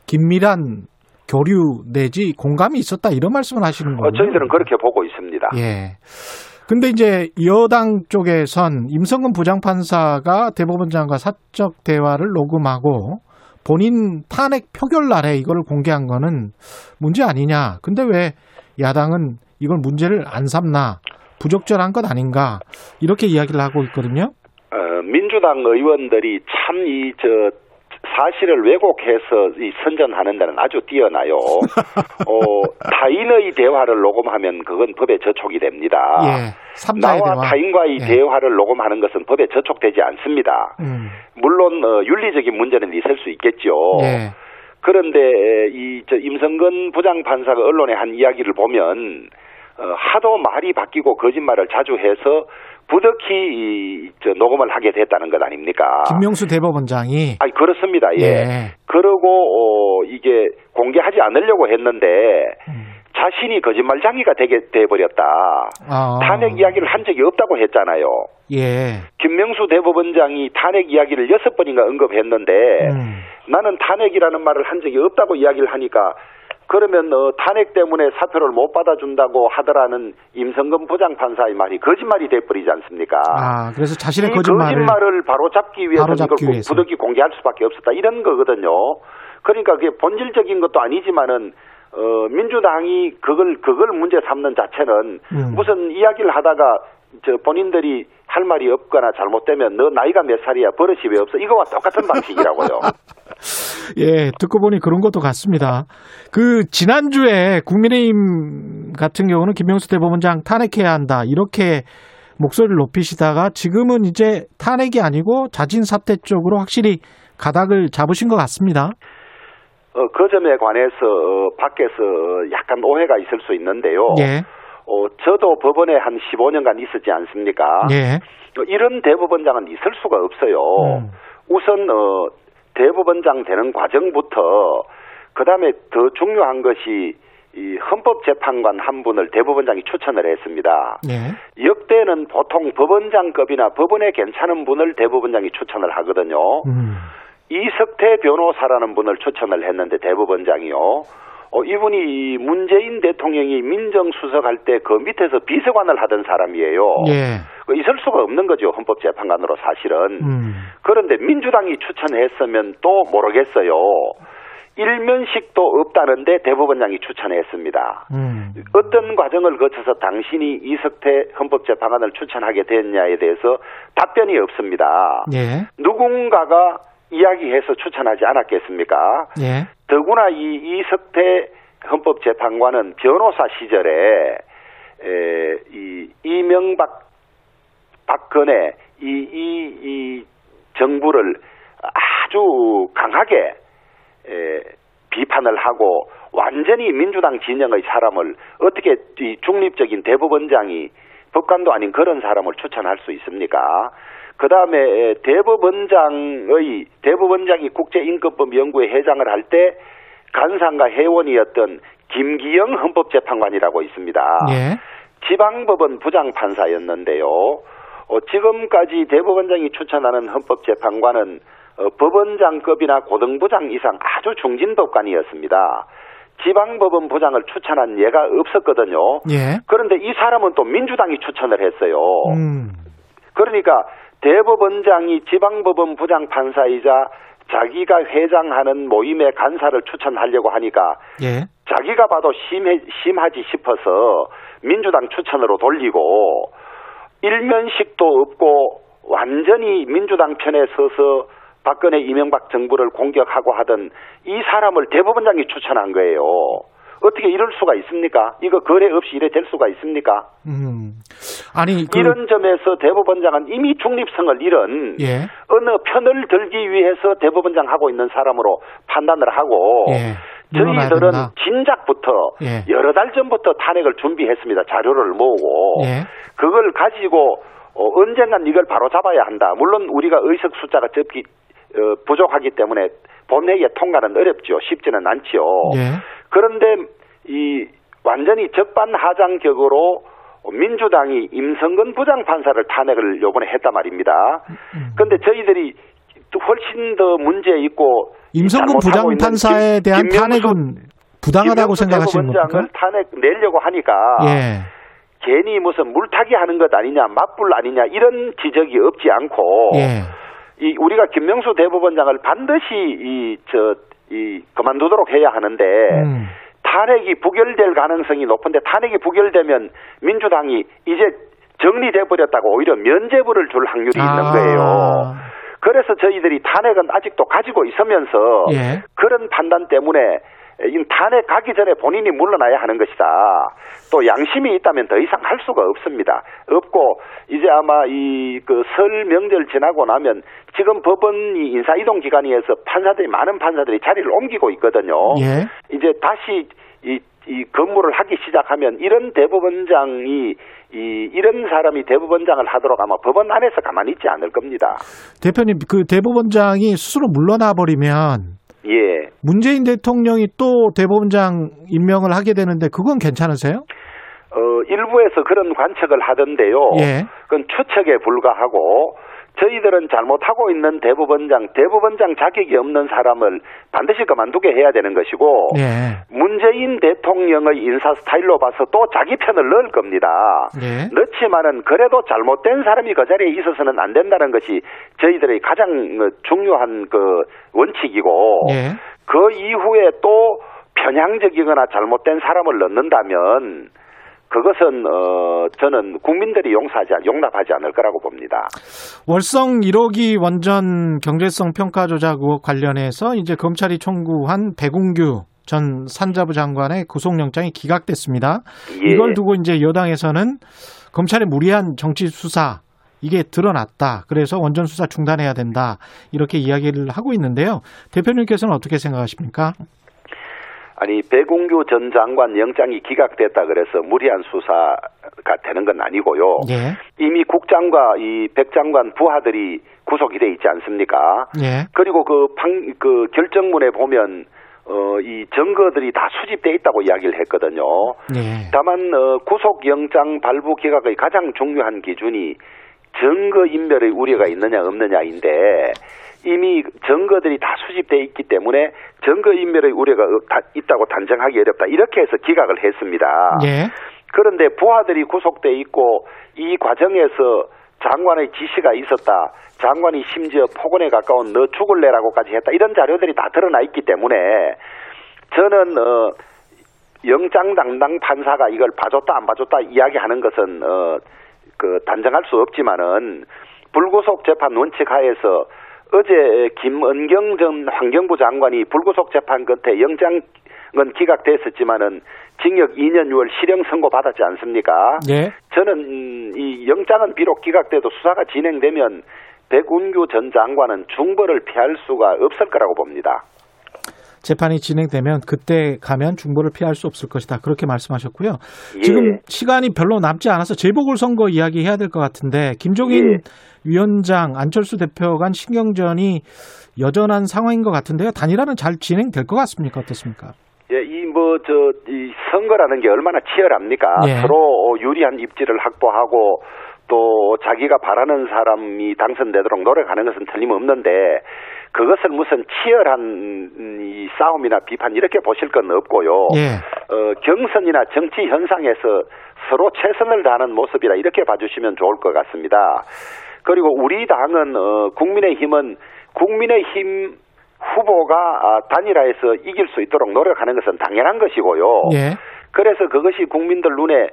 긴밀한 교류 내지 공감이 있었다 이런 말씀을 하시는 거예요. 어, 저희들은 그렇게 보고 있습니다. 예. 근데 이제 여당 쪽에선 임성근 부장판사가 대법원장과 사적 대화를 녹음하고 본인 탄핵 표결 날에 이걸 공개한 거는 문제 아니냐. 근데 왜 야당은 이걸 문제를 안 삼나 부적절한 것 아닌가 이렇게 이야기를 하고 있거든요. 어, 민주당 의원들이 참 이 저 사실을 왜곡해서 이 선전하는 데는 아주 뛰어나요. <laughs> 어, 타인의 대화를 녹음하면 그건 법에 저촉이 됩니다. 예. 나와 대화. 타인과의 예. 대화를 녹음하는 것은 법에 저촉되지 않습니다. 음. 물론 어, 윤리적인 문제는 있을 수 있겠죠. 예. 그런데 이 저 임성근 부장판사가 언론에 한 이야기를 보면 어, 하도 말이 바뀌고 거짓말을 자주 해서 부득이 이, 저 녹음을 하게 됐다는 것 아닙니까? 김명수 대법원장이 아니 그렇습니다. 예. 예. 그러고 어, 이게 공개하지 않으려고 했는데 음. 자신이 거짓말장이가 되게 돼 버렸다. 아. 탄핵 이야기를 한 적이 없다고 했잖아요. 예. 김명수 대법원장이 탄핵 이야기를 여섯 번인가 언급했는데 음. 나는 탄핵이라는 말을 한 적이 없다고 이야기를 하니까 그러면 어, 탄핵 때문에 사표를 못 받아준다고 하더라는 임성근 부장판사의 말이 거짓말이 돼버리지 않습니까? 아, 그래서 자신의 이 거짓말을 거짓말을 바로 잡기 위해서 바로 잡기 이걸 위해서. 부득이 공개할 수밖에 없었다 이런 거거든요. 그러니까 그게 본질적인 것도 아니지만은 어, 민주당이 그걸 그걸 문제 삼는 자체는 음. 무슨 이야기를 하다가 저 본인들이 할 말이 없거나 잘못되면 너 나이가 몇 살이야 버릇이 왜 없어 이거와 똑같은 방식이라고요. <laughs> 예, 듣고 보니 그런 것도 같습니다. 그 지난주에 국민의힘 같은 경우는 김명수 대법원장 탄핵해야 한다 이렇게 목소리를 높이시다가 지금은 이제 탄핵이 아니고 자진 사퇴 쪽으로 확실히 가닥을 잡으신 것 같습니다. 어, 그 점에 관해서 어, 밖에서 약간 오해가 있을 수 있는데요. 예, 어, 저도 법원에 한 15년간 있었지 않습니까? 예, 어, 이런 대법원장은 있을 수가 없어요. 음. 우선 어, 대법원장 되는 과정부터 그다음에 더 중요한 것이 이 헌법재판관 한 분을 대법원장이 추천을 했습니다. 예, 역대는 보통 법원장급이나 법원에 괜찮은 분을 대법원장이 추천을 하거든요. 음, 이석태 변호사라는 분을 추천을 했는데 대법원장이요. 어, 이분이 이 문재인 대통령이 민정수석할 때 그 밑에서 비서관을 하던 사람이에요. 예, 그 있을 수가 없는 거죠 헌법재판관으로 사실은. 음, 그런데 민주당이 추천했으면 또 모르겠어요. 일면식도 없다는데 대법원장이 추천했습니다. 음, 어떤 과정을 거쳐서 당신이 이석태 헌법재판관을 추천하게 됐냐에 대해서 답변이 없습니다. 예, 누군가가 이야기해서 추천하지 않았겠습니까? 예, 더구나 이 이석태 헌법재판관은 변호사 시절에 에, 이 이명박 박근혜 이, 이, 이 정부를 아주 강하게 에, 비판을 하고 완전히 민주당 진영의 사람을 어떻게 이 중립적인 대법원장이 법관도 아닌 그런 사람을 추천할 수 있습니까? 그 다음에 대법원장의 대법원장이 국제인권법 연구회 회장을 할 때 간상과 회원이었던 김기영 헌법재판관이라고 있습니다. 예, 지방법원 부장판사였는데요. 어, 지금까지 대법원장이 추천하는 헌법재판관은 어, 법원장급이나 고등부장 이상 아주 중진 법관이었습니다. 지방법원 부장을 추천한 예가 없었거든요. 예, 그런데 이 사람은 또 민주당이 추천을 했어요. 음, 그러니까 대법원장이 지방법원 부장 판사이자 자기가 회장하는 모임의 간사를 추천하려고 하니까 예. 자기가 봐도 심해, 심하지 싶어서 민주당 추천으로 돌리고 일면식도 없고 완전히 민주당 편에 서서 박근혜 이명박 정부를 공격하고 하던 이 사람을 대법원장이 추천한 거예요. 어떻게 이럴 수가 있습니까? 이거 거래 없이 이래 될 수가 있습니까? 음. 아니 그 이런 점에서 대법원장은 이미 중립성을 잃은 예. 어느 편을 들기 위해서 대법원장 하고 있는 사람으로 판단을 하고 예. 저희들은. 진작부터 예. 여러 달 전부터 탄핵을 준비했습니다. 자료를 모으고 예. 그걸 가지고 어, 언젠간 이걸 바로 잡아야 한다. 물론 우리가 의석 숫자가 적기 어, 부족하기 때문에 본회의에 통과는 어렵죠. 쉽지는 않지요. 예. 그런데 이 완전히 적반하장격으로 민주당이 임성근 부장판사를 탄핵을 요번에 했단 말입니다. 그런데 저희들이 또 훨씬 더 문제 있고 임성근 부장판사에 김- 대한 탄핵은 부당하다고 생각하시는 겁니까? 탄핵 내려고 하니까 예. 괜히 무슨 물타기 하는 것 아니냐, 맞불 아니냐 이런 지적이 없지 않고 예. 이 우리가 김명수 대법원장을 반드시 이저이 그만두도록 해야 하는데 음. 탄핵이 부결될 가능성이 높은데 탄핵이 부결되면 민주당이 이제 정리돼 버렸다고 오히려 면죄부를 줄 확률이 있는 아. 거예요. 그래서 저희들이 탄핵은 아직도 가지고 있으면서 예. 그런 판단 때문에 이 탄핵 가기 전에 본인이 물러나야 하는 것이다. 또 양심이 있다면 더 이상 할 수가 없습니다. 없고 이제 아마 이 그 설 명절 지나고 나면 지금 법원이 인사 이동 기간이어서 판사들이 많은 판사들이 자리를 옮기고 있거든요. 예. 이제 다시 이, 이 근무를 하기 시작하면 이런 대법원장이 이 이런 사람이 대법원장을 하도록 아마 법원 안에서 가만히 있지 않을 겁니다. 대표님 그 대법원장이 스스로 물러나 버리면 예. 문재인 대통령이 또 대법원장 임명을 하게 되는데 그건 괜찮으세요? 어, 일부에서 그런 관측을 하던데요. 예. 그건 추측에 불과하고 저희들은 잘못하고 있는 대법원장, 대법원장 자격이 없는 사람을 반드시 그만두게 해야 되는 것이고 예. 문재인 대통령의 인사 스타일로 봐서 또 자기 편을 넣을 겁니다. 예. 넣지만은 그래도 잘못된 사람이 그 자리에 있어서는 안 된다는 것이 저희들의 가장 어, 중요한 그 원칙이고 예. 그 이후에 또 편향적이거나 잘못된 사람을 넣는다면 그것은 어 저는 국민들이 용서하지 않- 용납하지 않을 거라고 봅니다. 월성 1호기 원전 경제성 평가 조작 의혹 관련해서 이제 검찰이 청구한 배공규 전 산자부 장관의 구속영장이 기각됐습니다. 예. 이걸 두고 이제 여당에서는 검찰의 무리한 정치 수사 이게 드러났다. 그래서 원전 수사 중단해야 된다. 이렇게 이야기를 하고 있는데요. 대표님께서는 어떻게 생각하십니까? 아니 배공규 전 장관 영장이 기각됐다 그래서 무리한 수사가 되는 건 아니고요. 예. 이미 국장과 이 백 장관 부하들이 구속이 돼 있지 않습니까? 예. 그리고 그, 방, 그 결정문에 보면 어, 이 증거들이 다 수집돼 있다고 이야기를 했거든요. 예. 다만 어, 구속영장 발부 기각의 가장 중요한 기준이 증거 인멸의 우려가 있느냐 없느냐인데 이미 증거들이 다 수집돼 있기 때문에 증거 인멸의 우려가 어- 다- 있다고 단정하기 어렵다 이렇게 해서 기각을 했습니다. 예. 그런데 부하들이 구속돼 있고 이 과정에서 장관의 지시가 있었다. 장관이 심지어 폭언에 가까운 너 죽을래라고까지 했다. 이런 자료들이 다 드러나 있기 때문에 저는 어 영장 담당 판사가 이걸 봐줬다 안 봐줬다 이야기하는 것은 어그 단정할 수 없지만은 불구속 재판 원칙 하에서 어제 김은경 전 환경부 장관이 불구속 재판 끝에 영장은 기각됐었지만은 징역 2년 6월 실형 선고 받았지 않습니까? 예. 저는 음, 이 영장은 비록 기각돼도 수사가 진행되면 백운규 전 장관은 중벌을 피할 수가 없을 거라고 봅니다. 재판이 진행되면 그때 가면 중보를 피할 수 없을 것이다. 그렇게 말씀하셨고요. 예. 지금 시간이 별로 남지 않아서 재보궐 선거 이야기 해야 될 것 같은데 김종인 예. 위원장, 안철수 대표 간 신경전이 여전한 상황인 것 같은데요. 단일화는 잘 진행될 것 같습니까? 어떻습니까? 예, 이 뭐 저 이 선거라는 게 얼마나 치열합니까? 예. 서로 유리한 입지를 확보하고 또 자기가 바라는 사람이 당선되도록 노력하는 것은 틀림없는데 그것을 무슨 치열한 음, 이 싸움이나 비판 이렇게 보실 건 없고요. 예. 어, 경선이나 정치 현상에서 서로 최선을 다하는 모습이라 이렇게 봐주시면 좋을 것 같습니다. 그리고 우리 당은 어, 국민의힘은 국민의힘 후보가 아, 단일화해서 이길 수 있도록 노력하는 것은 당연한 것이고요. 예. 그래서 그것이 국민들 눈에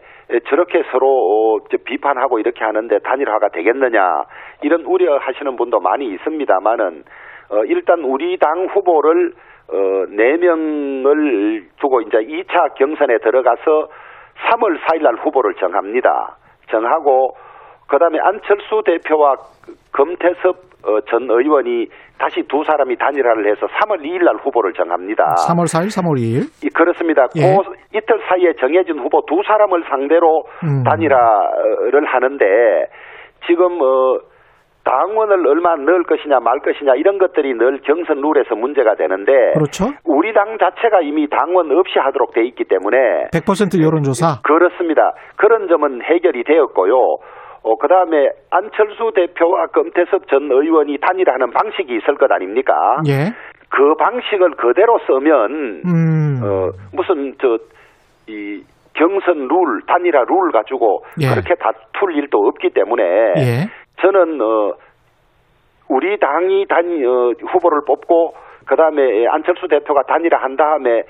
저렇게 서로 어, 저 비판하고 이렇게 하는데 단일화가 되겠느냐 이런 우려하시는 분도 많이 있습니다만은 어, 일단 우리 당 후보를 어, 4명을 두고 이제 2차 경선에 들어가서 3월 4일 날 후보를 정합니다. 정하고 그 다음에 안철수 대표와 금태섭 어, 전 의원이 다시 두 사람이 단일화를 해서 3월 2일 날 후보를 정합니다. 3월 4일, 3월 2일. 이, 그렇습니다. 예. 그 이틀 사이에 정해진 후보 두 사람을 상대로 음. 단일화를 하는데 지금 어 당원을 얼마 넣을 것이냐 말 것이냐 이런 것들이 늘 경선 룰에서 문제가 되는데 그렇죠. 우리 당 자체가 이미 당원 없이 하도록 돼 있기 때문에 100% 여론조사. 그렇습니다. 그런 점은 해결이 되었고요. 어, 그 다음에 안철수 대표와 금태섭 전 의원이 단일화하는 방식이 있을 것 아닙니까? 예. 그 방식을 그대로 쓰면 음. 어, 무슨 저 이 경선 룰 단일화 룰 가지고 예. 그렇게 다툴 일도 없기 때문에 예. 저는 어 우리 당이 단 어, 후보를 뽑고 그다음에 안철수 대표가 단일화 한 다음에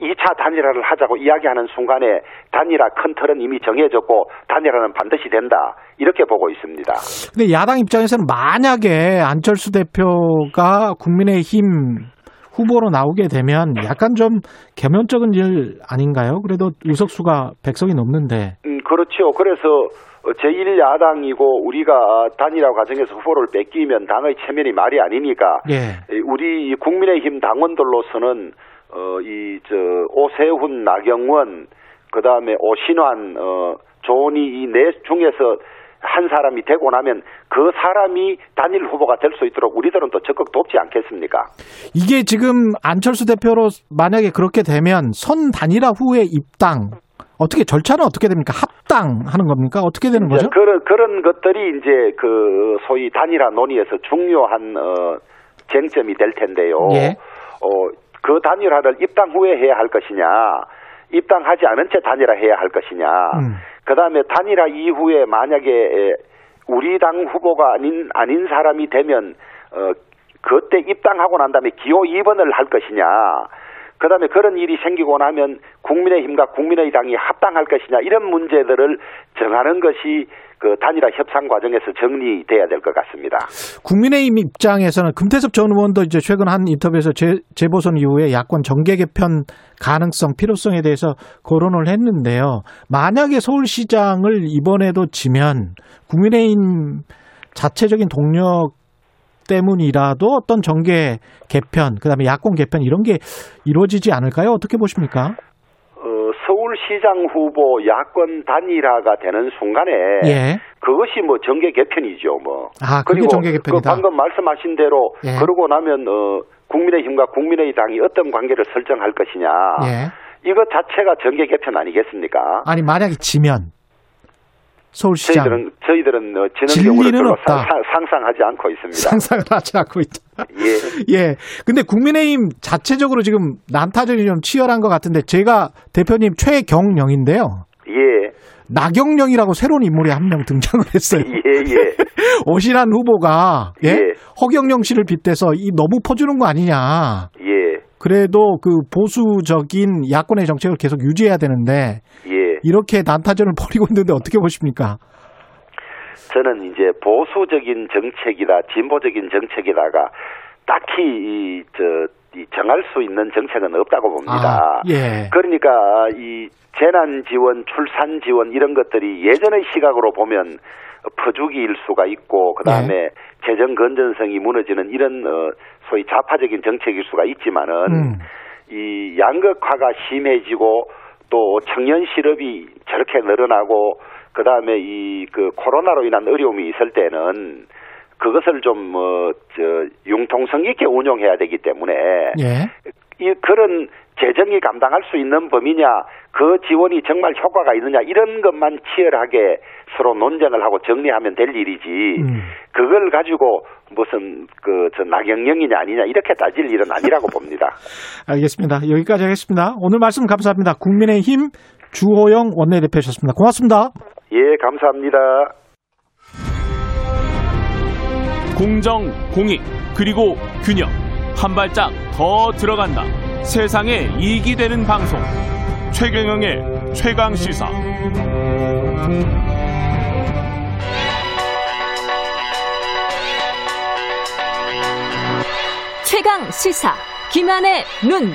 2차 단일화를 하자고 이야기하는 순간에 단일화 큰 틀은 이미 정해졌고 단일화는 반드시 된다 이렇게 보고 있습니다. 근데 야당 입장에서는 만약에 안철수 대표가 국민의힘 후보로 나오게 되면 약간 좀 개면적인 일 아닌가요? 그래도 의석수가 100석이 넘는데. 음, 그렇죠. 그래서 제1야당이고 우리가 단일화 과정에서 후보를 뺏기면 당의 체면이 말이 아니니까 예. 우리 국민의힘 당원들로서는 어, 이, 저, 오세훈, 나경원, 그 다음에 오신환, 어, 조은희 이네 중에서 한 사람이 되고 나면 그 사람이 단일 후보가 될 수 있도록 우리들은 또 적극 돕지 않겠습니까? 이게 지금 안철수 대표로 만약에 그렇게 되면 선 단일화 후에 입당 어떻게 절차는 어떻게 됩니까? 합당하는 겁니까? 어떻게 되는 거죠? 그런 그런 것들이 이제 그 소위 단일화 논의에서 중요한 어, 쟁점이 될 텐데요. 예. 어, 그 단일화를 입당 후에 해야 할 것이냐, 입당하지 않은 채 단일화 해야 할 것이냐. 음. 그 다음에 단일화 이후에 만약에 에, 우리 당 후보가 아닌 아닌 사람이 되면 어, 그때 입당하고 난 다음에 기호 2번을 할 것이냐. 그 다음에 그런 일이 생기고 나면 국민의힘과 국민의당이 합당할 것이냐 이런 문제들을 정하는 것이 그 단일화 협상 과정에서 정리돼야 될 것 같습니다. 국민의힘 입장에서는 금태섭 전 의원도 이제 최근 한 인터뷰에서 재, 재보선 이후에 야권 정계 개편 가능성, 필요성에 대해서 거론을 했는데요. 만약에 서울시장을 이번에도 지면 국민의힘 자체적인 동력 때문이라도 어떤 정계 개편, 그다음에 야권 개편 이런 게 이루어지지 않을까요? 어떻게 보십니까? 어, 서울시장 후보 야권 단일화가 되는 순간에 예. 그것이 뭐 정계 개편이죠, 뭐. 아, 그리고 정계 개편이다. 그 방금 말씀하신 대로 예. 그러고 나면 어, 국민의힘과 국민의당이 어떤 관계를 설정할 것이냐. 예. 이것 자체가 정계 개편 아니겠습니까? 아니 만약에 지면 서울시장 저희들은 저희들은 어, 지는 질 경우를 리는 별로 없다. 상, 상상하지 않고 있습니다. 상상을 하지 않고 있다. 예. <laughs> 예. 근데 국민의힘 자체적으로 지금 난타전이 좀 치열한 것 같은데 제가 대표님 최경영인데요. 예. 나경영이라고 새로운 인물이 한 명 등장을 했어요. 예, 예. <laughs> 오신한 후보가 예? 예. 허경영 씨를 빗대서 이 너무 퍼주는 거 아니냐. 예. 그래도 그 보수적인 야권의 정책을 계속 유지해야 되는데 예. 이렇게 난타전을 벌이고 있는데 어떻게 보십니까? 저는 이제 보수적인 정책이다, 진보적인 정책이다가 딱히 이, 저, 이 정할 수 있는 정책은 없다고 봅니다. 아, 예. 그러니까 이 재난 지원, 출산 지원 이런 것들이 예전의 시각으로 보면 퍼주기일 수가 있고 그 다음에 재정 건전성이 무너지는 이런 어, 소위 좌파적인 정책일 수가 있지만은 음. 이 양극화가 심해지고 또 청년 실업이 저렇게 늘어나고 그 다음에 이 그 코로나로 인한 어려움이 있을 때는 그것을 좀뭐저 융통성 있게 운용해야 되기 때문에 예. 이 그런 재정이 감당할 수 있는 범위냐 그 지원이 정말 효과가 있느냐 이런 것만 치열하게 서로 논쟁을 하고 정리하면 될 일이지 음. 그걸 가지고 무슨 그 저 나경영이냐 아니냐 이렇게 따질 일은 아니라고 <laughs> 봅니다. 알겠습니다. 여기까지 하겠습니다. 오늘 말씀 감사합니다. 국민의힘 주호영 원내대표셨습니다. 고맙습니다. 예, 감사합니다. 공정, 공익, 그리고 균형. 한 발짝 더 들어간다. 세상에 이익이 되는 방송. 최경영의 최강 시사. 최강 시사 김한의 눈.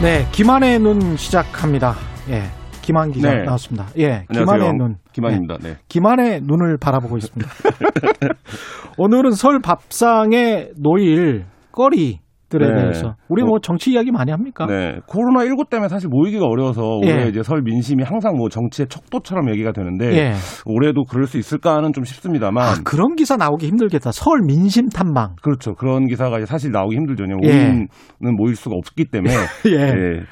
네, 김한의 눈 시작합니다. 예. 김한 기자 네. 나왔습니다. 예, 안녕하세요. 김한의 눈. 김한입니다. 예, 네. 김한의 눈을 바라보고 있습니다. <laughs> 오늘은 설 밥상의 노일 거리 들에 네. 대해서 우리 뭐 정치 이야기 많이 합니까? 네. 코로나 19 때문에 사실 모이기가 어려워서 올해 예. 이제 설 민심이 항상 뭐 정치의 척도처럼 얘기가 되는데 예. 올해도 그럴 수 있을까는 좀 싶습니다만 아, 그런 기사 나오기 힘들겠다. 설 민심 탐방. 그렇죠. 그런 기사가 이제 사실 나오기 힘들죠. 예. 우리는 모일 수가 없기 때문에 <laughs> 예.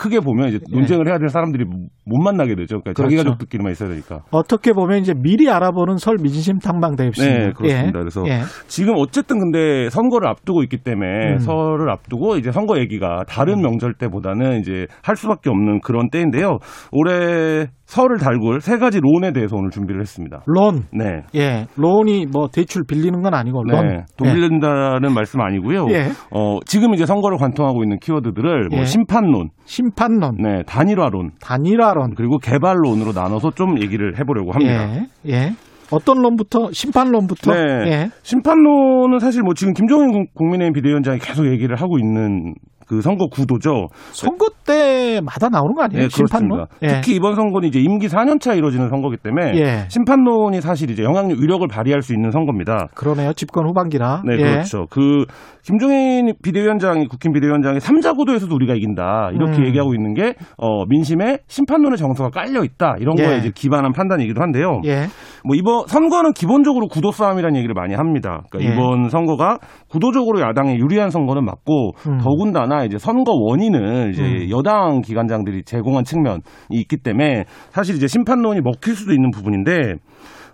예. 크게 보면 이제 논쟁을 해야 될 사람들이 못 만나게 되죠. 그러니까 자기 그렇죠. 가족들끼리만 있어야 되니까. 어떻게 보면 이제 미리 알아보는 설 민심 탐방 되겠습니다. 네, 그렇습니다. 예. 그래서 예. 지금 어쨌든 근데 선거를 앞두고 있기 때문에 음. 설을 앞두고 이제 선거 얘기가 다른 명절 때보다는 이제 할 수밖에 없는 그런 때인데요. 올해 설을 달굴 세 가지 론에 대해서 오늘 준비를 했습니다. 론. 네. 예. 론이 뭐 대출 빌리는 건 아니고 론. 네, 돈 빌린다는 말씀 아니고요. 예. 어, 지금 이제 선거를 관통하고 있는 키워드들을 뭐 예. 심판론, 심판론, 네, 단일화론, 단일화론. 그리고 개발론으로 나눠서 좀 얘기를 해 보려고 합니다. 예. 예. 어떤 론부터 심판론부터 네. 예. 심판론은 사실 뭐 지금 김종인 국- 국민의힘 비대위원장이 계속 얘기를 하고 있는 그 선거 구도죠. 선거 때마다 나오는 거 아니에요? 네, 심판론? 그렇습니다. 특히 이번 선거는 이제 임기 4년 차 이루어지는 선거기 때문에 예. 심판론이 사실 이제 영향력 위력을 발휘할 수 있는 선거입니다. 그러네요. 집권 후반기라. 네, 예. 그렇죠. 그 김종인 비대위원장이 국힘 비대위원장이 삼자 구도에서도 우리가 이긴다 이렇게 음. 얘기하고 있는 게 어, 민심에 심판론의 정서가 깔려 있다 이런 예. 거에 이제 기반한 판단이기도 한데요. 예. 뭐 이번 선거는 기본적으로 구도 싸움이라는 얘기를 많이 합니다. 그러니까 예. 이번 선거가 구도적으로 야당에 유리한 선거는 맞고 음. 더군다나 이제 선거 원인을 이제 음. 여당 기관장들이 제공한 측면이 있기 때문에 사실 이제 심판론이 먹힐 수도 있는 부분인데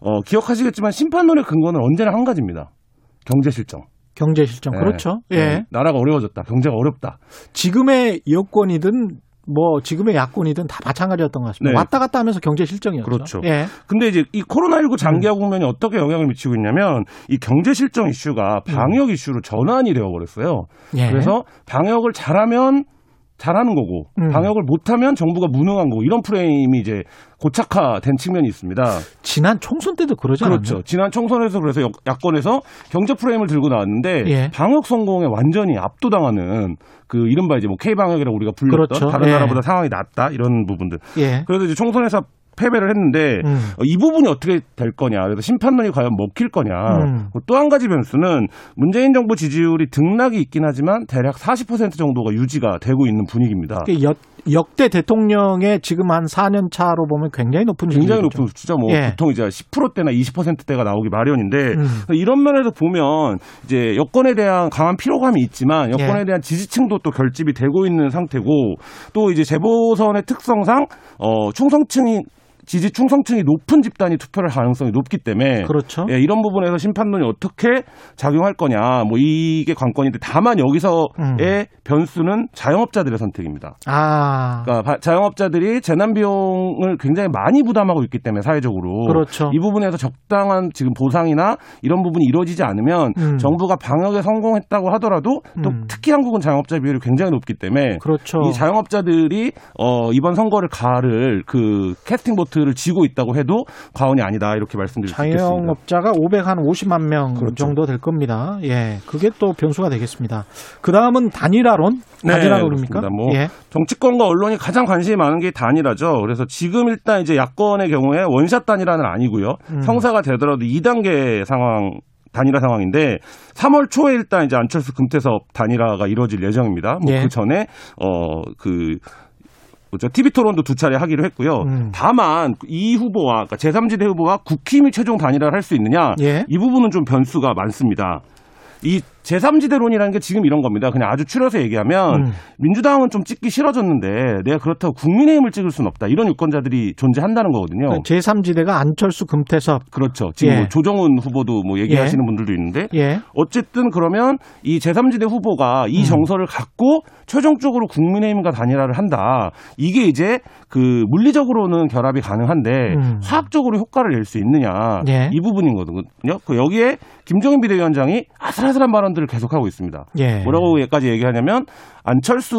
어, 기억하시겠지만 심판론의 근거는 언제나 한 가지입니다. 경제 실정. 경제 실정. 네. 그렇죠. 예. 네, 나라가 어려워졌다. 경제가 어렵다. 지금의 여권이든 뭐 지금의 야권이든 다 마찬가지였던 것 같습니다. 네. 왔다 갔다 하면서 경제 실정이었죠. 그렇죠. 예. 근데 이제 이 코로나19 장기화 음. 국면이 어떻게 영향을 미치고 있냐면 이 경제 실정 이슈가 방역 이슈로 전환이 되어 버렸어요. 예. 그래서 방역을 잘하면 잘하는 거고 음. 방역을 못하면 정부가 무능한 거고 이런 프레임이 이제 고착화된 측면이 있습니다. 지난 총선 때도 그러지 않았나요? 그렇죠. 지난 총선에서 그래서 여- 야권에서 경제 프레임을 들고 나왔는데 예. 방역 성공에 완전히 압도당하는 그 이른바 이제 뭐 K 방역이라고 우리가 불렸던 그렇죠. 다른 예. 나라보다 상황이 낫다 이런 부분들. 예. 그래서 이제 총선에서 패배를 했는데 음. 어, 이 부분이 어떻게 될 거냐. 그래서 심판론이 과연 먹힐 거냐. 음. 또한 가지 변수는 문재인 정부 지지율이 등락이 있긴 하지만 대략 40% 정도가 유지가 되고 있는 분위기입니다. 그 역, 역대 대통령의 지금 한 4년 차로 보면 굉장히 높은 굉장히. 높은 숫자 뭐 예. 보통 이제 10%대나 20%대가 나오기 마련인데 음. 이런 면에서 보면 이제 여권에 대한 강한 피로감이 있지만 여권에 예. 대한 지지층도 또 결집이 되고 있는 상태고 또 이제 재보선의 특성상 어 충성층이 지지 충성층이 높은 집단이 투표를 할 가능성이 높기 때문에 그렇죠. 예, 이런 부분에서 심판론이 어떻게 작용할 거냐 뭐 이게 관건인데 다만 여기서의 음. 변수는 자영업자들의 선택입니다. 아. 그러니까 바- 자영업자들이 재난 비용을 굉장히 많이 부담하고 있기 때문에 사회적으로 그렇죠. 이 부분에서 적당한 지금 보상이나 이런 부분이 이루어지지 않으면 음. 정부가 방역에 성공했다고 하더라도 또 음. 특히 한국은 자영업자 비율이 굉장히 높기 때문에 그렇죠. 이 자영업자들이 어, 이번 선거를 가를 그 캐스팅 보트 를 쥐고 있다고 해도 과언이 아니다 이렇게 말씀드릴 수 있겠습니다. 자영업자가 550만 명 그렇죠. 정도 될 겁니다. 예. 그게 또 변수가 되겠습니다. 그 다음은 단일화론? 단일화론입니까? 네. 뭐 예. 정치권과 언론이 가장 관심이 많은 게 단일화죠. 그래서 지금 일단 이제 야권의 경우에 원샷 단일화는 아니고요. 음. 성사가 되더라도 2단계 상황 단일화 상황인데 3월 초에 일단 이제 안철수 금태섭 단일화가 이루어질 예정입니다. 뭐 예. 그 전에 어그 뭐죠? TV 토론도 두 차례 하기로 했고요. 음. 다만 이 후보와 그러니까 제3지대 후보와 국힘이 최종 단일화를 할 수 있느냐 예. 이 부분은 좀 변수가 많습니다. 이 제3지대론이라는 게 지금 이런 겁니다. 그냥 아주 추려서 얘기하면 음. 민주당은 좀 찍기 싫어졌는데 내가 그렇다고 국민의힘을 찍을 수는 없다. 이런 유권자들이 존재한다는 거거든요. 그 제3지대가 안철수, 금태섭. 그렇죠. 지금 예. 뭐 조정훈 후보도 뭐 얘기하시는 분들도 있는데 예. 어쨌든 그러면 이 제3지대 후보가 음. 이 정서를 갖고 최종적으로 국민의힘과 단일화를 한다. 이게 이제 그 물리적으로는 결합이 가능한데 음. 화학적으로 효과를 낼 수 있느냐 예. 이 부분이거든요. 그 여기에 김종인 비대위원장이 아슬아슬한 발언 들을 계속하고 있습니다. 예. 뭐라고 까지 얘기하냐면 안철수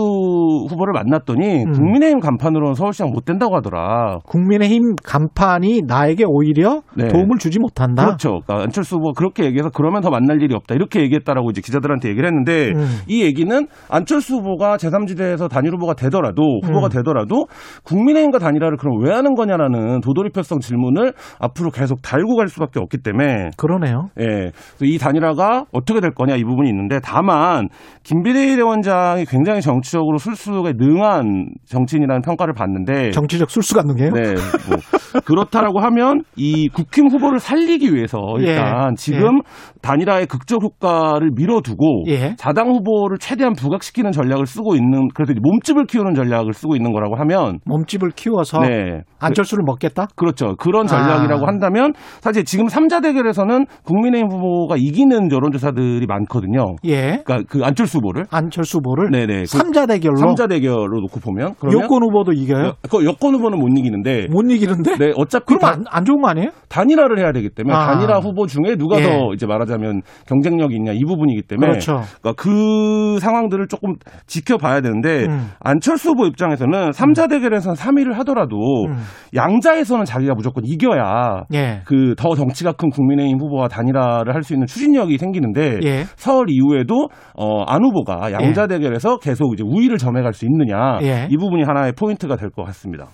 후보를 만났더니 음. 국민의힘 간판으로는 서울시장 못 된다고 하더라. 국민의힘 간판이 나에게 오히려 네. 도움을 주지 못한다. 그렇죠. 그러니까 안철수 후보가 그렇게 얘기해서 그러면 더 만날 일이 없다. 이렇게 얘기했다라고 이제 기자들한테 얘기를 했는데 음. 이 얘기는 안철수 후보가 제3지대에서 단일 후보가 되더라도 후보가 음. 되더라도 국민의힘과 단일화를 그럼 왜 하는 거냐라는 도돌이표성 질문을 앞으로 계속 달고 갈 수밖에 없기 때문에 그러네요. 예. 이 단일화가 어떻게 될 거냐 이 부분이 있는데 다만 김비대 위 원장이 굉장히 정치적으로 술수에 능한 정치인이라는 평가를 받는데 정치적 술수가 능해요. 네, 뭐 그렇다라고 하면 이 국힘 후보를 살리기 위해서 일단 예. 지금 단일화의 극적 효과를 밀어두고 예. 자당 후보를 최대한 부각시키는 전략을 쓰고 있는 그래서 몸집을 키우는 전략을 쓰고 있는 거라고 하면 몸집을 키워서 네. 안철수를 먹겠다? 그렇죠. 그런 전략이라고 아. 한다면 사실 지금 3자 대결에서는 국민의힘 후보가 이기는 여론조사들이 많거든요. 예. 그러니까 그 안철수 후보를 안철수 후보를 네네. 삼자 대결로 3자 대결로 놓고 보면 그러면 여권 후보도 이겨요? 그 여권 후보는 못 이기는데 못 이기는데? 네, 어차피 그럼 다- 안, 안 좋은 거 아니에요? 단일화를 해야 되기 때문에 아. 단일화 후보 중에 누가 예. 더 이제 말하자면 경쟁력이 있냐 이 부분이기 때문에 그렇죠. 그러니까 그 상황들을 조금 지켜봐야 되는데 음. 안철수 후보 입장에서는 삼자 대결에서는 3위를 하더라도 음. 양자에서는 자기가 무조건 이겨야 예. 그더 덩치가 큰 국민의힘 후보와 단일화를 할 수 있는 추진력이 생기는데 예. 서울 이후에도 어, 안 후보가 양자 대결에서 계속 이제 우위를 점해갈 수 있느냐 예. 이 부분이 하나의 포인트가 될 것 같습니다.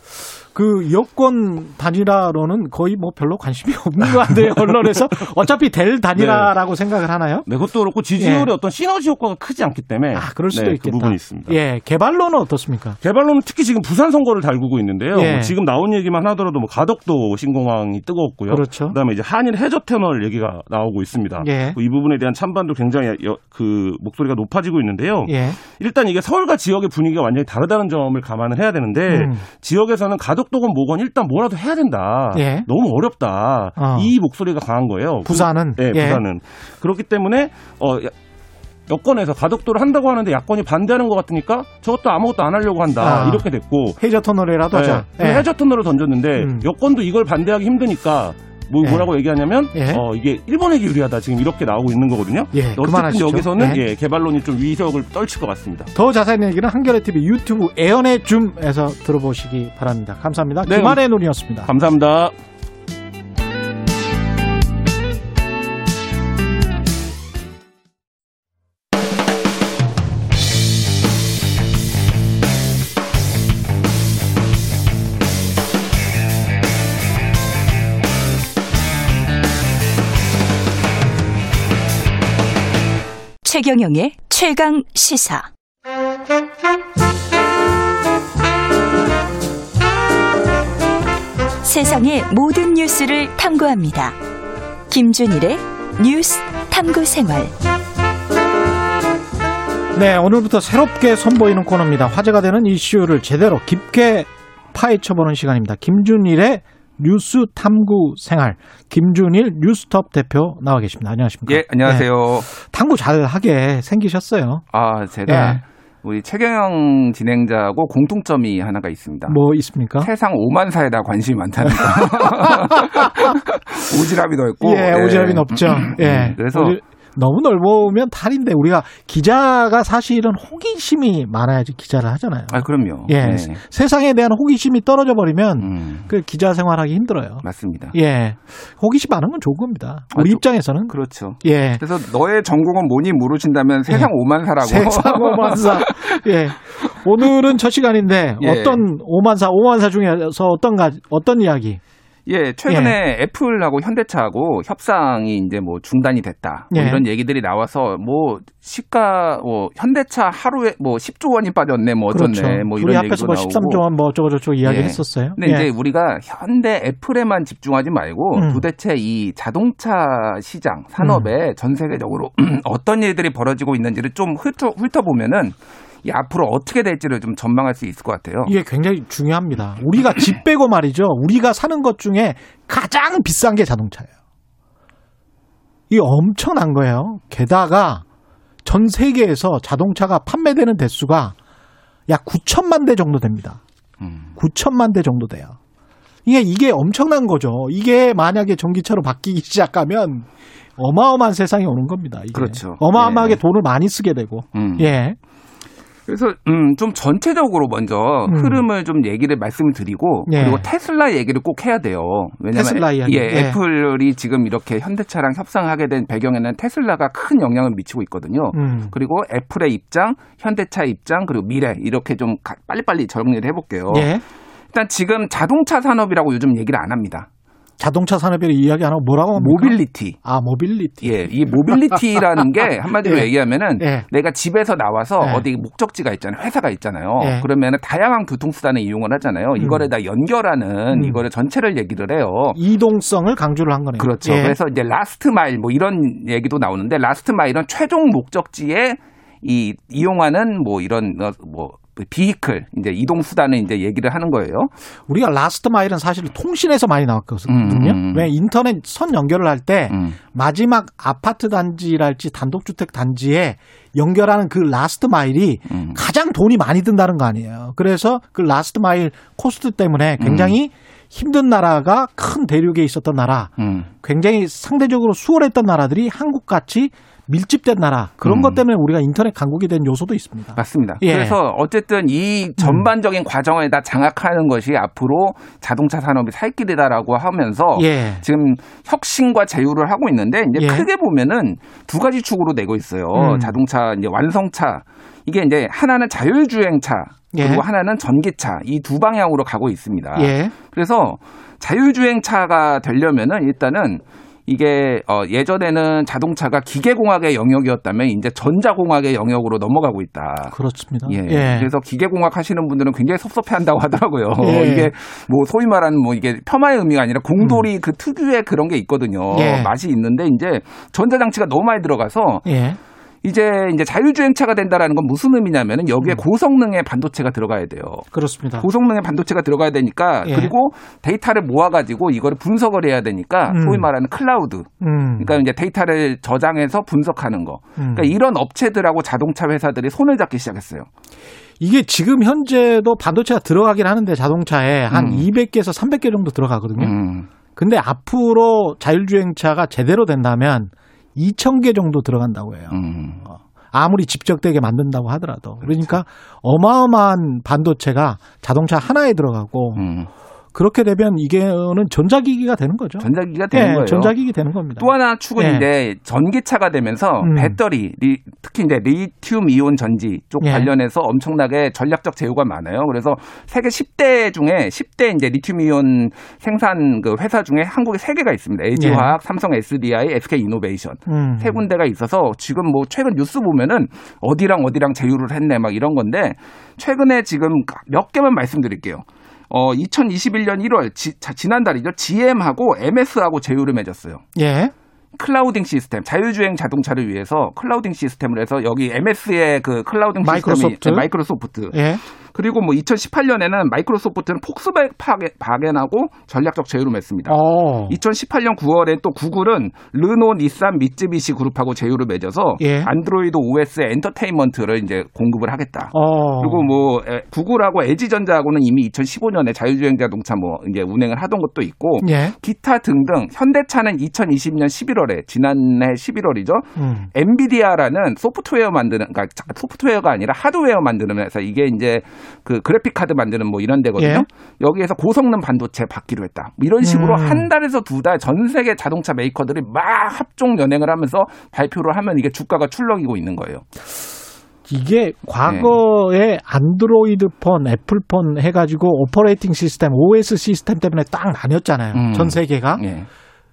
그 여권 단일화로는 거의 뭐 별로 관심이 <laughs> 없는 것 같아요. 언론에서 어차피 될 단일화라고 생각을 하나요? 네, 그것도 그렇고 지지율의 예. 어떤 시너지 효과가 크지 않기 때문에 아, 그럴 수도 네, 있겠다. 그 부분이 있습니다. 예, 개발로는 어떻습니까? 개발로는 특히 지금 부산 선거를 달구고 있는데요. 예. 뭐 지금 나온 얘기만 하더라도 뭐 가덕도 신공항이 뜨거웠고요. 그렇죠. 그다음에 이제 한일 해저 터널 얘기가 나오고 있습니다. 예. 이 부분에 대한 찬반도 굉장히 여- 그 목소리가 높아지고 있는데요. 예. 일단 이게 서울과 지역의 분위기가 완전히 다르다는 점을 감안을 해야 되는데 음. 지역에서는 가덕 도건 뭐건 일단 뭐라도 해야 된다. 예. 너무 어렵다. 어. 이 목소리가 강한 거예요. 부산은? 네, 예. 부산은 그렇기 때문에 어. 야- 여권에서 가덕도를 한다고 하는데 야권이 반대하는 것 같으니까 저것도 아무것도 안 하려고 한다 아. 이렇게 됐고 해저 터널이라도 하자. 네, 예. 해저 터널을 던졌는데 음. 여권도 이걸 반대하기 힘드니까 뭐 예. 뭐라고 얘기하냐면 예. 어, 이게 일본에게 유리하다 지금 이렇게 나오고 있는 거거든요. 예, 어쨌든 그만하시죠. 여기서는 예. 예, 개발론이 좀 위력을 떨칠 것 같습니다. 더 자세한 얘기는 한겨레 TV 유튜브 애연의 줌에서 들어보시기 바랍니다. 감사합니다. 네, 김한의 눈이었습니다. 감사합니다. 최경영의 최강 시사. 세상의 모든 뉴스를 탐구합니다. 김준일의 뉴스 탐구 생활. 네, 오늘부터 새롭게 선보이는 코너입니다. 화제가 되는 이슈를 제대로 깊게 파헤쳐보는 시간입니다. 김준일의 뉴스 탐구 생활. 김준일 뉴스톱 대표 나와 계십니다. 안녕하십니까? 예, 안녕하세요. 네, 탐구 잘 하게 생기셨어요. 아, 제가 예. 우리 최경영 진행자하고 공통점이 하나가 있습니다. 뭐 있습니까? 세상 오만사에다 관심이 많다는 거. <laughs> <laughs> 오지랖이 넓고. 예, 오지랖이 높죠. 예. 음, 그래서 오지- 너무 넓으면 탈인데 우리가 기자가 사실은 호기심이 많아야지 기자를 하잖아요. 아, 그럼요. 예. 네. 세상에 대한 호기심이 떨어져 버리면 음, 그 기자 생활하기 힘들어요. 맞습니다. 예. 호기심 많은 건 좋은 겁니다. 아, 우리 저- 입장에서는. 그렇죠. 예. 그래서 너의 전공은 뭐니 물으신다면 세상 오만사라고. 세상 오만사. 예. 오늘은 첫 시간인데 예. 어떤 오만사, 오만사 중에서 어떤 가 어떤 이야기? 예, 최근에 애플하고 현대차하고 협상이 이제 뭐 중단이 됐다. 뭐 예. 이런 얘기들이 나와서 뭐 시가 뭐 현대차 하루에 뭐 10조 원이 빠졌네 뭐 어쩌네 그렇죠. 뭐 이런 얘기도 뭐 나오고. 13조 원 뭐 어쩌고 저쩌고 이야기 예. 했었어요. 근데 예. 이제 우리가 현대 애플에만 집중하지 말고 음. 도대체 이 자동차 시장 산업에 음. 전 세계적으로 <clears throat> 어떤 일들이 벌어지고 있는지를 좀 훑어 훑어보면은 이 앞으로 어떻게 될지를 좀 전망할 수 있을 것 같아요. 이게 굉장히 중요합니다. 우리가 집 빼고 말이죠. 우리가 사는 것 중에 가장 비싼 게 자동차예요. 이게 엄청난 거예요. 게다가 전 세계에서 자동차가 판매되는 대수가 약 9천만 대 정도 됩니다. 음. 9천만 대 정도 돼요. 이게 이게 엄청난 거죠. 이게 만약에 전기차로 바뀌기 <laughs> 시작하면 어마어마한 세상이 오는 겁니다. 이게. 그렇죠. 어마어마하게 예. 돈을 많이 쓰게 되고. 음. 예. 그래서 음, 좀 전체적으로 먼저 음. 흐름을 좀 얘기를 말씀을 드리고 예. 그리고 테슬라 얘기를 꼭 해야 돼요. 왜냐하면. 예, 예. 애플이 지금 이렇게 현대차랑 협상하게 된 배경에는 테슬라가 큰 영향을 미치고 있거든요. 음. 그리고 애플의 입장, 현대차 입장, 그리고 미래 이렇게 좀 가- 빨리빨리 정리를 해볼게요. 예. 일단 지금 자동차 산업이라고 요즘 얘기를 안 합니다. 자동차 산업에 이야기 안 하고 뭐라고 합니까? 모빌리티. 아, 모빌리티. 예, 이 mobility라는 게 <laughs> 한마디로 예. 얘기하면은 예. 내가 집에서 나와서 예. 어디 목적지가 있잖아요. 회사가 있잖아요. 예. 그러면은 다양한 교통수단을 이용을 하잖아요. 이거를 다 연결하는 음. 이거를 전체를 얘기를 해요. 이동성을 강조를 한 거네요. 그렇죠. 예. 그래서 이제 last mile 뭐 이런 얘기도 나오는데 last mile은 최종 목적지에 이 이용하는 뭐 이런 어, 뭐 vehicle 이제 이동 수단을 이제 얘기를 하는 거예요. 우리가 last mile은 사실 통신에서 많이 나왔거든요. 음, 음. 왜 인터넷 선 연결을 할때 음. 마지막 아파트 단지랄지 단독주택 단지에 연결하는 그 last mile이 음. 가장 돈이 많이 든다는 거 아니에요. 그래서 그 last mile cost 때문에 굉장히 힘든 나라가 큰 대륙에 있었던 나라, 음. 굉장히 상대적으로 수월했던 나라들이 한국같이 밀집된 나라 그런 음. 것 때문에 우리가 인터넷 강국이 된 요소도 있습니다. 맞습니다. 예. 그래서 어쨌든 이 전반적인 과정을 다 장악하는 것이 앞으로 자동차 산업이 살 길이다라고 하면서 예. 지금 혁신과 제휴를 하고 있는데 이제 예. 크게 보면은 두 가지 축으로 내고 있어요. 음. 자동차 이제 완성차 이게 이제 하나는 자율주행차 예. 그리고 하나는 전기차 이 두 방향으로 가고 있습니다. 예. 그래서 자율주행차가 되려면은 일단은 이게 어 예전에는 자동차가 기계공학의 영역이었다면 이제 전자공학의 영역으로 넘어가고 있다. 그렇습니다. 예. 예. 그래서 기계공학 하시는 분들은 굉장히 섭섭해한다고 하더라고요. 예. <laughs> 이게 뭐 소위 말하는 뭐 이게 폄하의 의미가 아니라 공돌이 그 특유의 그런 게 있거든요. 음. 예. 맛이 있는데 이제 전자장치가 너무 많이 들어가서 예. 이제 이제 자율주행차가 된다라는 건 무슨 의미냐면은 여기에 고성능의 반도체가 들어가야 돼요. 그렇습니다. 고성능의 반도체가 들어가야 되니까 예. 그리고 데이터를 모아가지고 이거를 분석을 해야 되니까 음. 소위 말하는 클라우드. 음. 그러니까 이제 데이터를 저장해서 분석하는 거. 음. 그러니까 이런 업체들하고 자동차 회사들이 손을 잡기 시작했어요. 이게 지금 현재도 반도체가 들어가긴 하는데 자동차에 한 음. 200개에서 300개 정도 들어가거든요. 음. 근데 앞으로 자율주행차가 제대로 된다면 2,000개 정도 들어간다고 해요. 음. 아무리 집적되게 만든다고 하더라도. 그러니까 어마어마한 반도체가 자동차 하나에 들어가고 음. 그렇게 되면 이게는 전자기기가 되는 거죠. 전자기기가 되는 예, 거예요. 전자기기 되는 겁니다. 또 하나 축은 예. 이제 전기차가 되면서 음. 배터리, 리- 특히 이제 리튬 이온 전지 쪽 예. 관련해서 엄청나게 전략적 제휴가 많아요. 그래서 세계 10대 중에 10대 이제 리튬 이온 생산 그 회사 중에 한국에 세 개가 있습니다. LG화학, 삼성 SDI, SK 이노베이션. 예. 음. 세 군데가 있어서 지금 뭐 최근 뉴스 보면은 어디랑 어디랑 제휴를 했네 막 이런 건데 최근에 지금 몇 개만 말씀드릴게요. 어 2021년 1월 지, 자, 지난달이죠. GM하고 MS하고 제휴를 맺었어요. 예. clouding system, 자율주행 자동차를 위해서 clouding system을 해서 여기 MS의 그 clouding 마이크로소프트. 시스템이 네, 마이크로소프트. 예. 그리고 뭐 2018년에는 마이크로소프트는 폭스바겐하고 전략적 제휴를 맺습니다. 어. 2018년 9월에 또 구글은 르노, 닛산, 미쯔비시 그룹하고 제휴를 맺어서 예. 안드로이드 OS의 엔터테인먼트를 이제 공급을 하겠다. 어. 그리고 뭐 에, 구글하고 LG전자하고는 이미 2015년에 자율주행 자동차 뭐 이제 운행을 하던 것도 있고 예. 기타 등등 현대차는 2020년 11월에 지난해 11월이죠. 음. 엔비디아라는 소프트웨어 만드는 그러니까 자- 소프트웨어가 아니라 하드웨어 만드는 회사 이게 이제 그 그래픽 카드 만드는 뭐 이런 데거든요. 예. 여기에서 고성능 반도체 받기로 했다. 뭐 이런 식으로 음. 한 달에서 두 달 전 세계 자동차 메이커들이 막 합종 연횡을 하면서 발표를 하면 이게 주가가 출렁이고 있는 거예요. 이게 과거에 안드로이드 폰, 애플 폰 해가지고 operating system, OS 시스템 때문에 딱 나뉘었잖아요. 음. 전 세계가. 예.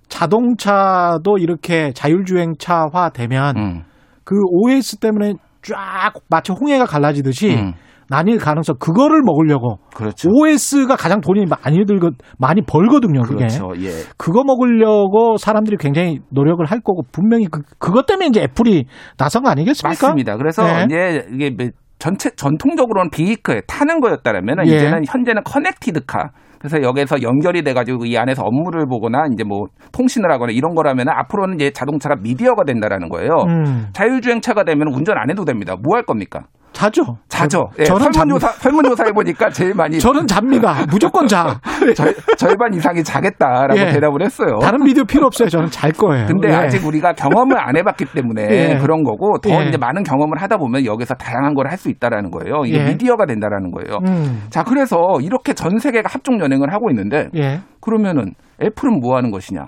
자동차도 이렇게 자율주행차화 되면 음. 그 OS 때문에 쫙 마치 홍해가 갈라지듯이 음. 나뉠 가능성 그거를 먹으려고 그렇죠. OS가 가장 돈이 많이 들거 많이 벌거든요. 그게 그렇죠. 예. 그거 먹으려고 사람들이 굉장히 노력을 할 거고 분명히 그 그것 때문에 이제 애플이 나선 거 아니겠습니까? 맞습니다. 그래서 네. 이제 이게 뭐 전체 전통적으로는 vehicle 타는 거였다라면 예. 이제는 현재는 connected car. 그래서 여기서 연결이 돼가지고 이 안에서 업무를 보거나 이제 뭐 통신을 하거나 이런 거라면 앞으로는 이제 자동차가 미디어가 된다라는 거예요. 음. 자율주행차가 되면 운전 안 해도 됩니다. 뭐 할 겁니까? 자죠. 자죠. 예, 저는 설문조사 설문조사 해보니까 제일 많이 저는 잡니다. 무조건 자. <laughs> 절, 절반 이상이 자겠다라고 예. 대답을 했어요. 다른 비디오 필요 없어요. 저는 잘 거예요. 근데 예. 아직 우리가 경험을 안 해봤기 때문에 예. 그런 거고 더 예. 이제 많은 경험을 하다 보면 여기서 다양한 걸 할 수 있다라는 거예요. 이게 예. 미디어가 된다라는 거예요. 음. 자, 그래서 이렇게 전 세계가 합종 연행을 하고 있는데 예. 그러면은 애플은 뭐 하는 것이냐?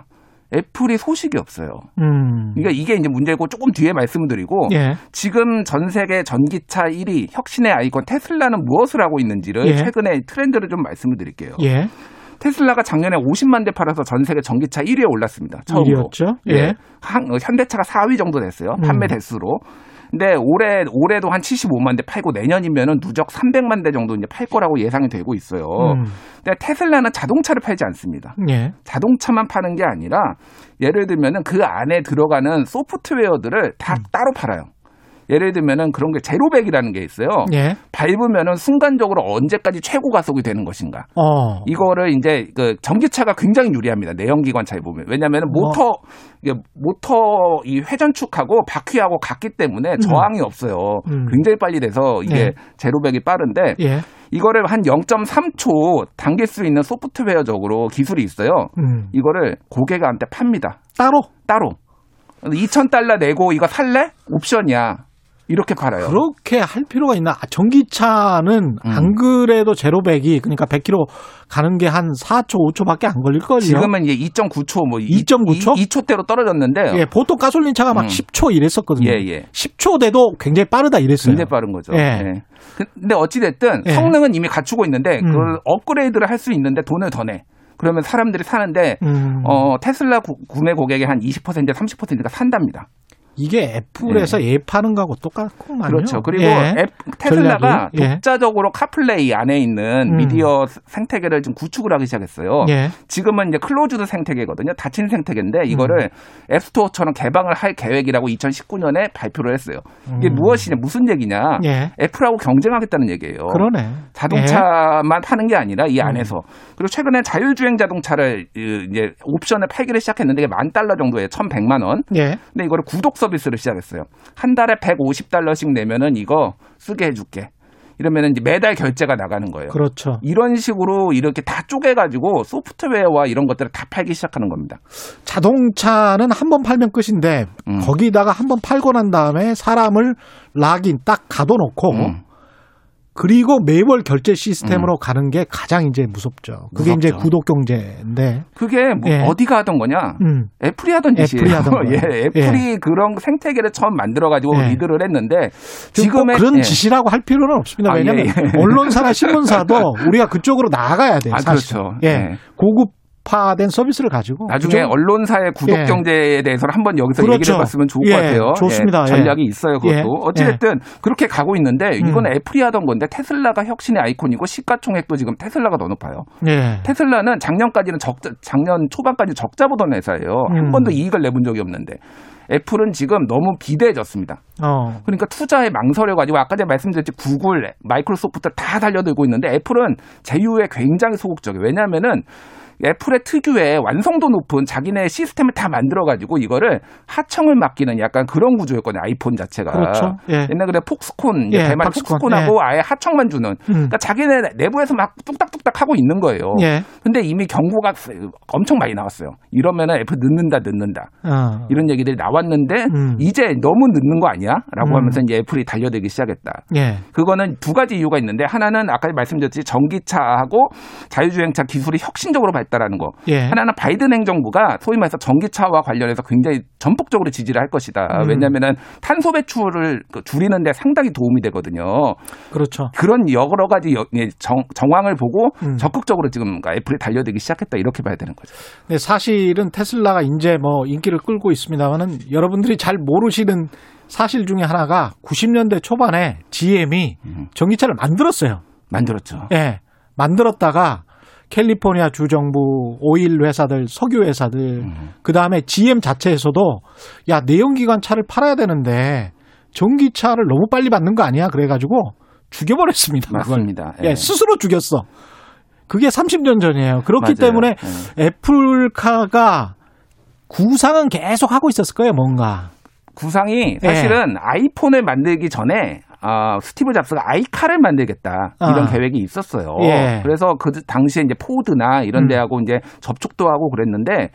애플이 소식이 없어요. 음. 그러니까 이게 이제 문제고 조금 뒤에 말씀을 드리고 예. 지금 전 세계 전기차 1위 혁신의 아이콘 테슬라는 무엇을 하고 있는지를 예. 최근에 트렌드를 좀 말씀을 드릴게요. 예. 테슬라가 작년에 50만 대 팔아서 전 세계 전기차 1위에 올랐습니다. 처음으로. 일이었죠. 예. 한, 어, 현대차가 4위 정도 됐어요. 음. 판매 대수로. 근데 올해 올해도 한 75만 대 팔고 내년이면은 누적 300만 대 정도 이제 팔 거라고 예상이 되고 있어요. 음. 근데 테슬라는 자동차를 팔지 않습니다. 예. 자동차만 파는 게 아니라 예를 들면은 그 안에 들어가는 소프트웨어들을 다 음. 따로 팔아요. 예를 들면은 그런 게 제로백이라는 게 있어요. 예. 밟으면은 순간적으로 언제까지 최고 가속이 되는 것인가. 어. 이거를 이제 그 전기차가 굉장히 유리합니다. 내연기관 차에 보면. 왜냐하면 뭐. 모터 이게 모터 이 회전축하고 바퀴하고 같기 때문에 저항이 없어요. 음. 굉장히 빨리 돼서 이게 네. 제로백이 빠른데 예. 이거를 한 0.3초 당길 수 있는 소프트웨어적으로 기술이 있어요. 음. 이거를 고객한테 팝니다. 따로 따로. 2,000달러 내고 이거 살래? 옵션이야. 이렇게 팔아요. 그렇게 할 필요가 있나? 아, 전기차는 음. 안 그래도 제로백이 그러니까 100km 가는 게 한 4초, 5초밖에 안 걸릴 걸요. 지금은 이제 2.9초 뭐 2.9 초? 2초대로 떨어졌는데 예, 보통 가솔린 차가 막 음. 10초 이랬었거든요. 예, 예. 10초 돼도 굉장히 빠르다 이랬어요. 굉장히 빠른 거죠. 예. 예. 근데 어찌 됐든 예. 성능은 이미 갖추고 있는데 음. 그걸 업그레이드를 할 수 있는데 돈을 더 내. 그러면 사람들이 사는데 음. 어, 테슬라 구, 구매 고객의 한 20% 30%가 산답니다. 이게 애플에서 예. 파는 거하고 똑같구만요. 그렇죠. 그리고 예. 앱, 테슬라가 전략이. 예. 독자적으로 카플레이 안에 있는 음. 미디어 생태계를 좀 구축을 하기 시작했어요. 예. 지금은 이제 closed 생태계거든요. 닫힌 생태계인데 이거를 음. 앱스토어처럼 개방을 할 계획이라고 2019년에 발표를 했어요. 이게 음. 무엇이냐, 무슨 얘기냐? 예. 애플하고 경쟁하겠다는 얘기예요. 그러네. 자동차만 파는 게 아니라 이 안에서 그리고 최근에 자율주행 자동차를 이- 이제 옵션을 팔기를 시작했는데 이게 만 달러 정도에 1,100만 원. 예. 근데 이거를 구독 서비스를 시작했어요. 한 달에 150달러씩 내면은 이거 쓰게 해줄게. 이러면은 이제 매달 결제가 나가는 거예요. 그렇죠. 이런 식으로 이렇게 다 쪼개가지고 소프트웨어와 이런 것들을 다 팔기 시작하는 겁니다. 자동차는 한 번 팔면 끝인데 음. 거기다가 한 번 팔고 난 다음에 사람을 락인 딱 가둬놓고 음. 그리고 매월 결제 시스템으로 가는 게 가장 이제 무섭죠. 그게 이제 무섭죠. 구독 경제인데. 그게 뭐 예. 어디가 하던 거냐? 음. 애플이 하던 짓이에요. 애플이 하던. <laughs> 예, 애플이 그런 생태계를 처음 만들어가지고 예. 리드를 했는데 지금 지금의 그런 예. 짓이라고 할 필요는 없습니다. 아, 왜냐하면 예, 예. 언론사나 신문사도 <laughs> 우리가 그쪽으로 나아가야 돼요. 아, 사실. 그렇죠. 예. 예. 고급 화된 서비스를 가지고 나중에 그쪽- 언론사의 구독 예. 경제에 대해서는 한번 여기서 그렇죠. 얘기를 해봤으면 좋을 예, 것 같아요. 좋습니다. 예, 예. 전략이 있어요, 그것도. 예. 어찌됐든 그렇게 가고 있는데 이건 음. 애플이 하던 건데 테슬라가 혁신의 아이콘이고 시가총액도 지금 테슬라가 더 높아요. 예. 테슬라는 작년까지는 적자, 작년 초반까지 적자 보던 회사예요. 음. 한 번도 이익을 내본 적이 없는데. 애플은 지금 너무 비대해졌습니다. 어. 그러니까 투자에 망설여가지고 아까 전에 말씀드렸지 구글, 마이크로소프트 다 달려들고 있는데 애플은 제휴에 굉장히 소극적이에요. 왜냐하면은 애플의 특유의 완성도 높은 자기네 시스템을 다 만들어가지고 이거를 하청을 맡기는 약간 그런 구조였거든요. 아이폰 자체가. 그렇죠. 예. 옛날 그래 폭스콘, 예, 대만 폭스콘. 폭스콘하고 아예 하청만 주는. 음. 그러니까 자기네 내부에서 막 뚝딱뚝딱 하고 있는 거예요. 예. 근데 이미 경고가 엄청 많이 나왔어요. 이러면은 애플 늦는다, 늦는다. 어. 이런 얘기들이 나왔는데 음. 이제 너무 늦는 거 아니야? 라고 음. 하면서 이제 애플이 달려들기 시작했다. 예. 그거는 두 가지 이유가 있는데 하나는 아까 말씀드렸듯이 전기차하고 자율주행차 기술이 혁신적으로 발, 같다라는 거. 예. 하나는 바이든 행정부가 소위 말해서 전기차와 관련해서 굉장히 전폭적으로 지지를 할 것이다. 음. 왜냐하면은 탄소 배출을 그 줄이는데 상당히 도움이 되거든요. 그렇죠. 그런 여러 가지 여- 예, 정, 정황을 보고 음. 적극적으로 지금 애플이 달려들기 시작했다 이렇게 봐야 되는 거죠. 네, 사실은 테슬라가 이제 뭐 인기를 끌고 있습니다만은 여러분들이 잘 모르시는 사실 중에 하나가 90년대 초반에 GM이 전기차를 만들었어요. 만들었죠. 예. 만들었다가 캘리포니아 주 정부 오일 회사들, 석유 회사들, 그 다음에 GM 자체에서도 야 내연기관 차를 팔아야 되는데 전기차를 너무 빨리 받는 거 아니야? 그래가지고 죽여버렸습니다. <laughs> 맞습니다. 예, 예. 스스로 죽였어. 그게 30년 전이에요. 그렇기 맞아요. 때문에 예. 애플카가 구상은 계속 하고 있었을 거예요, 뭔가. 구상이 예. 사실은 아이폰을 만들기 전에 아, 스티브 잡스가 아이카를 만들겠다 이런 아. 계획이 있었어요. 예. 그래서 그 당시에 이제 포드나 이런 음. 데하고 이제 접촉도 하고 그랬는데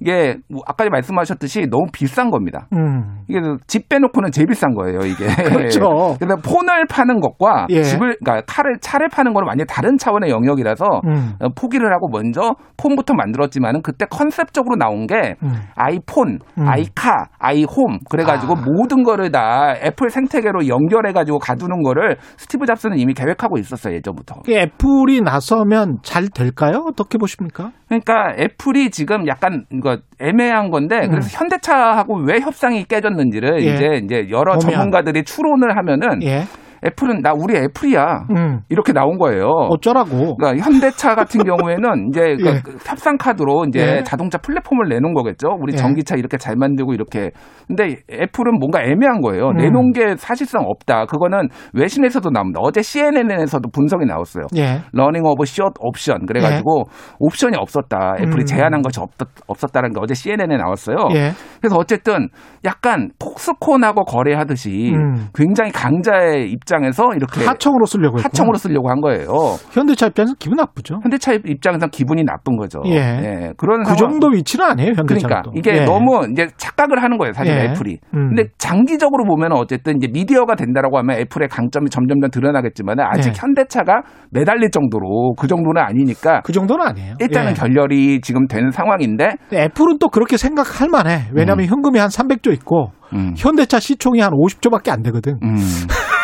이게 뭐 아까 말씀하셨듯이 너무 비싼 겁니다. 음. 이게 집 빼놓고는 제일 비싼 거예요, 이게. <laughs> 그렇죠. 그래서 폰을 파는 것과 예. 집을, 그러니까 칼을, 차를 파는 거는 완전히 다른 차원의 영역이라서 음. 어, 포기를 하고 먼저 폰부터 만들었지만은 그때 컨셉적으로 나온 게 음. 아이폰, 음. 아이카, 아이홈 그래 가지고 아. 모든 거를 다 애플 생태계로 연결해 가지고 가두는 거를 스티브 잡스는 이미 계획하고 있었어요 예전부터. 그 애플이 나서면 잘 될까요? 어떻게 보십니까? 그러니까 애플이 지금 약간 이거 애매한 건데 음. 그래서 현대차하고 왜 협상이 깨졌는지를 예. 이제 이제 여러 보면. 전문가들이 추론을 하면은 예. 애플은 나 우리 애플이야 음. 이렇게 나온 거예요. 어쩌라고. 그러니까 현대차 같은 경우에는 이제 <laughs> 그 예. 그 협상 카드로 이제 예. 자동차 플랫폼을 내놓은 거겠죠. 우리 예. 전기차 이렇게 잘 만들고 이렇게. 근데 애플은 뭔가 애매한 거예요. 음. 내놓은 게 사실상 없다. 그거는 외신에서도 나옵니다. 어제 CNN에서도 분석이 나왔어요. 예. running of short option 그래가지고 옵션이 없었다. 애플이 음. 제안한 것이 없, 없었다는 게 어제 CNN에 나왔어요. 예. 그래서 어쨌든 약간 폭스콘하고 거래하듯이 음. 굉장히 강자의 입장 에서 이렇게 하청으로 쓰려고 했고. 하청으로 쓰려고 한 거예요. 현대차 입장에서 기분 나쁘죠. 현대차 입장에서 기분이 나쁜 거죠. 예. 그런 그 상황. 정도 위치는 아니에요, 현대차가. 그러니까 또. 이게 예. 너무 이제 착각을 하는 거예요, 사실 예. 애플이. 음. 근데 장기적으로 보면 어쨌든 이제 미디어가 된다라고 하면 애플의 강점이 점점점 드러나겠지만 아직 예. 현대차가 매달릴 정도로 그 정도는 아니니까 그 정도는 아니에요. 일단은 예. 결렬이 지금 된 상황인데 애플은 또 그렇게 생각할 만해. 왜냐하면 현금이 한 300조 있고 음. 현대차 시총이 한 50조밖에 안 되거든. 음. <laughs>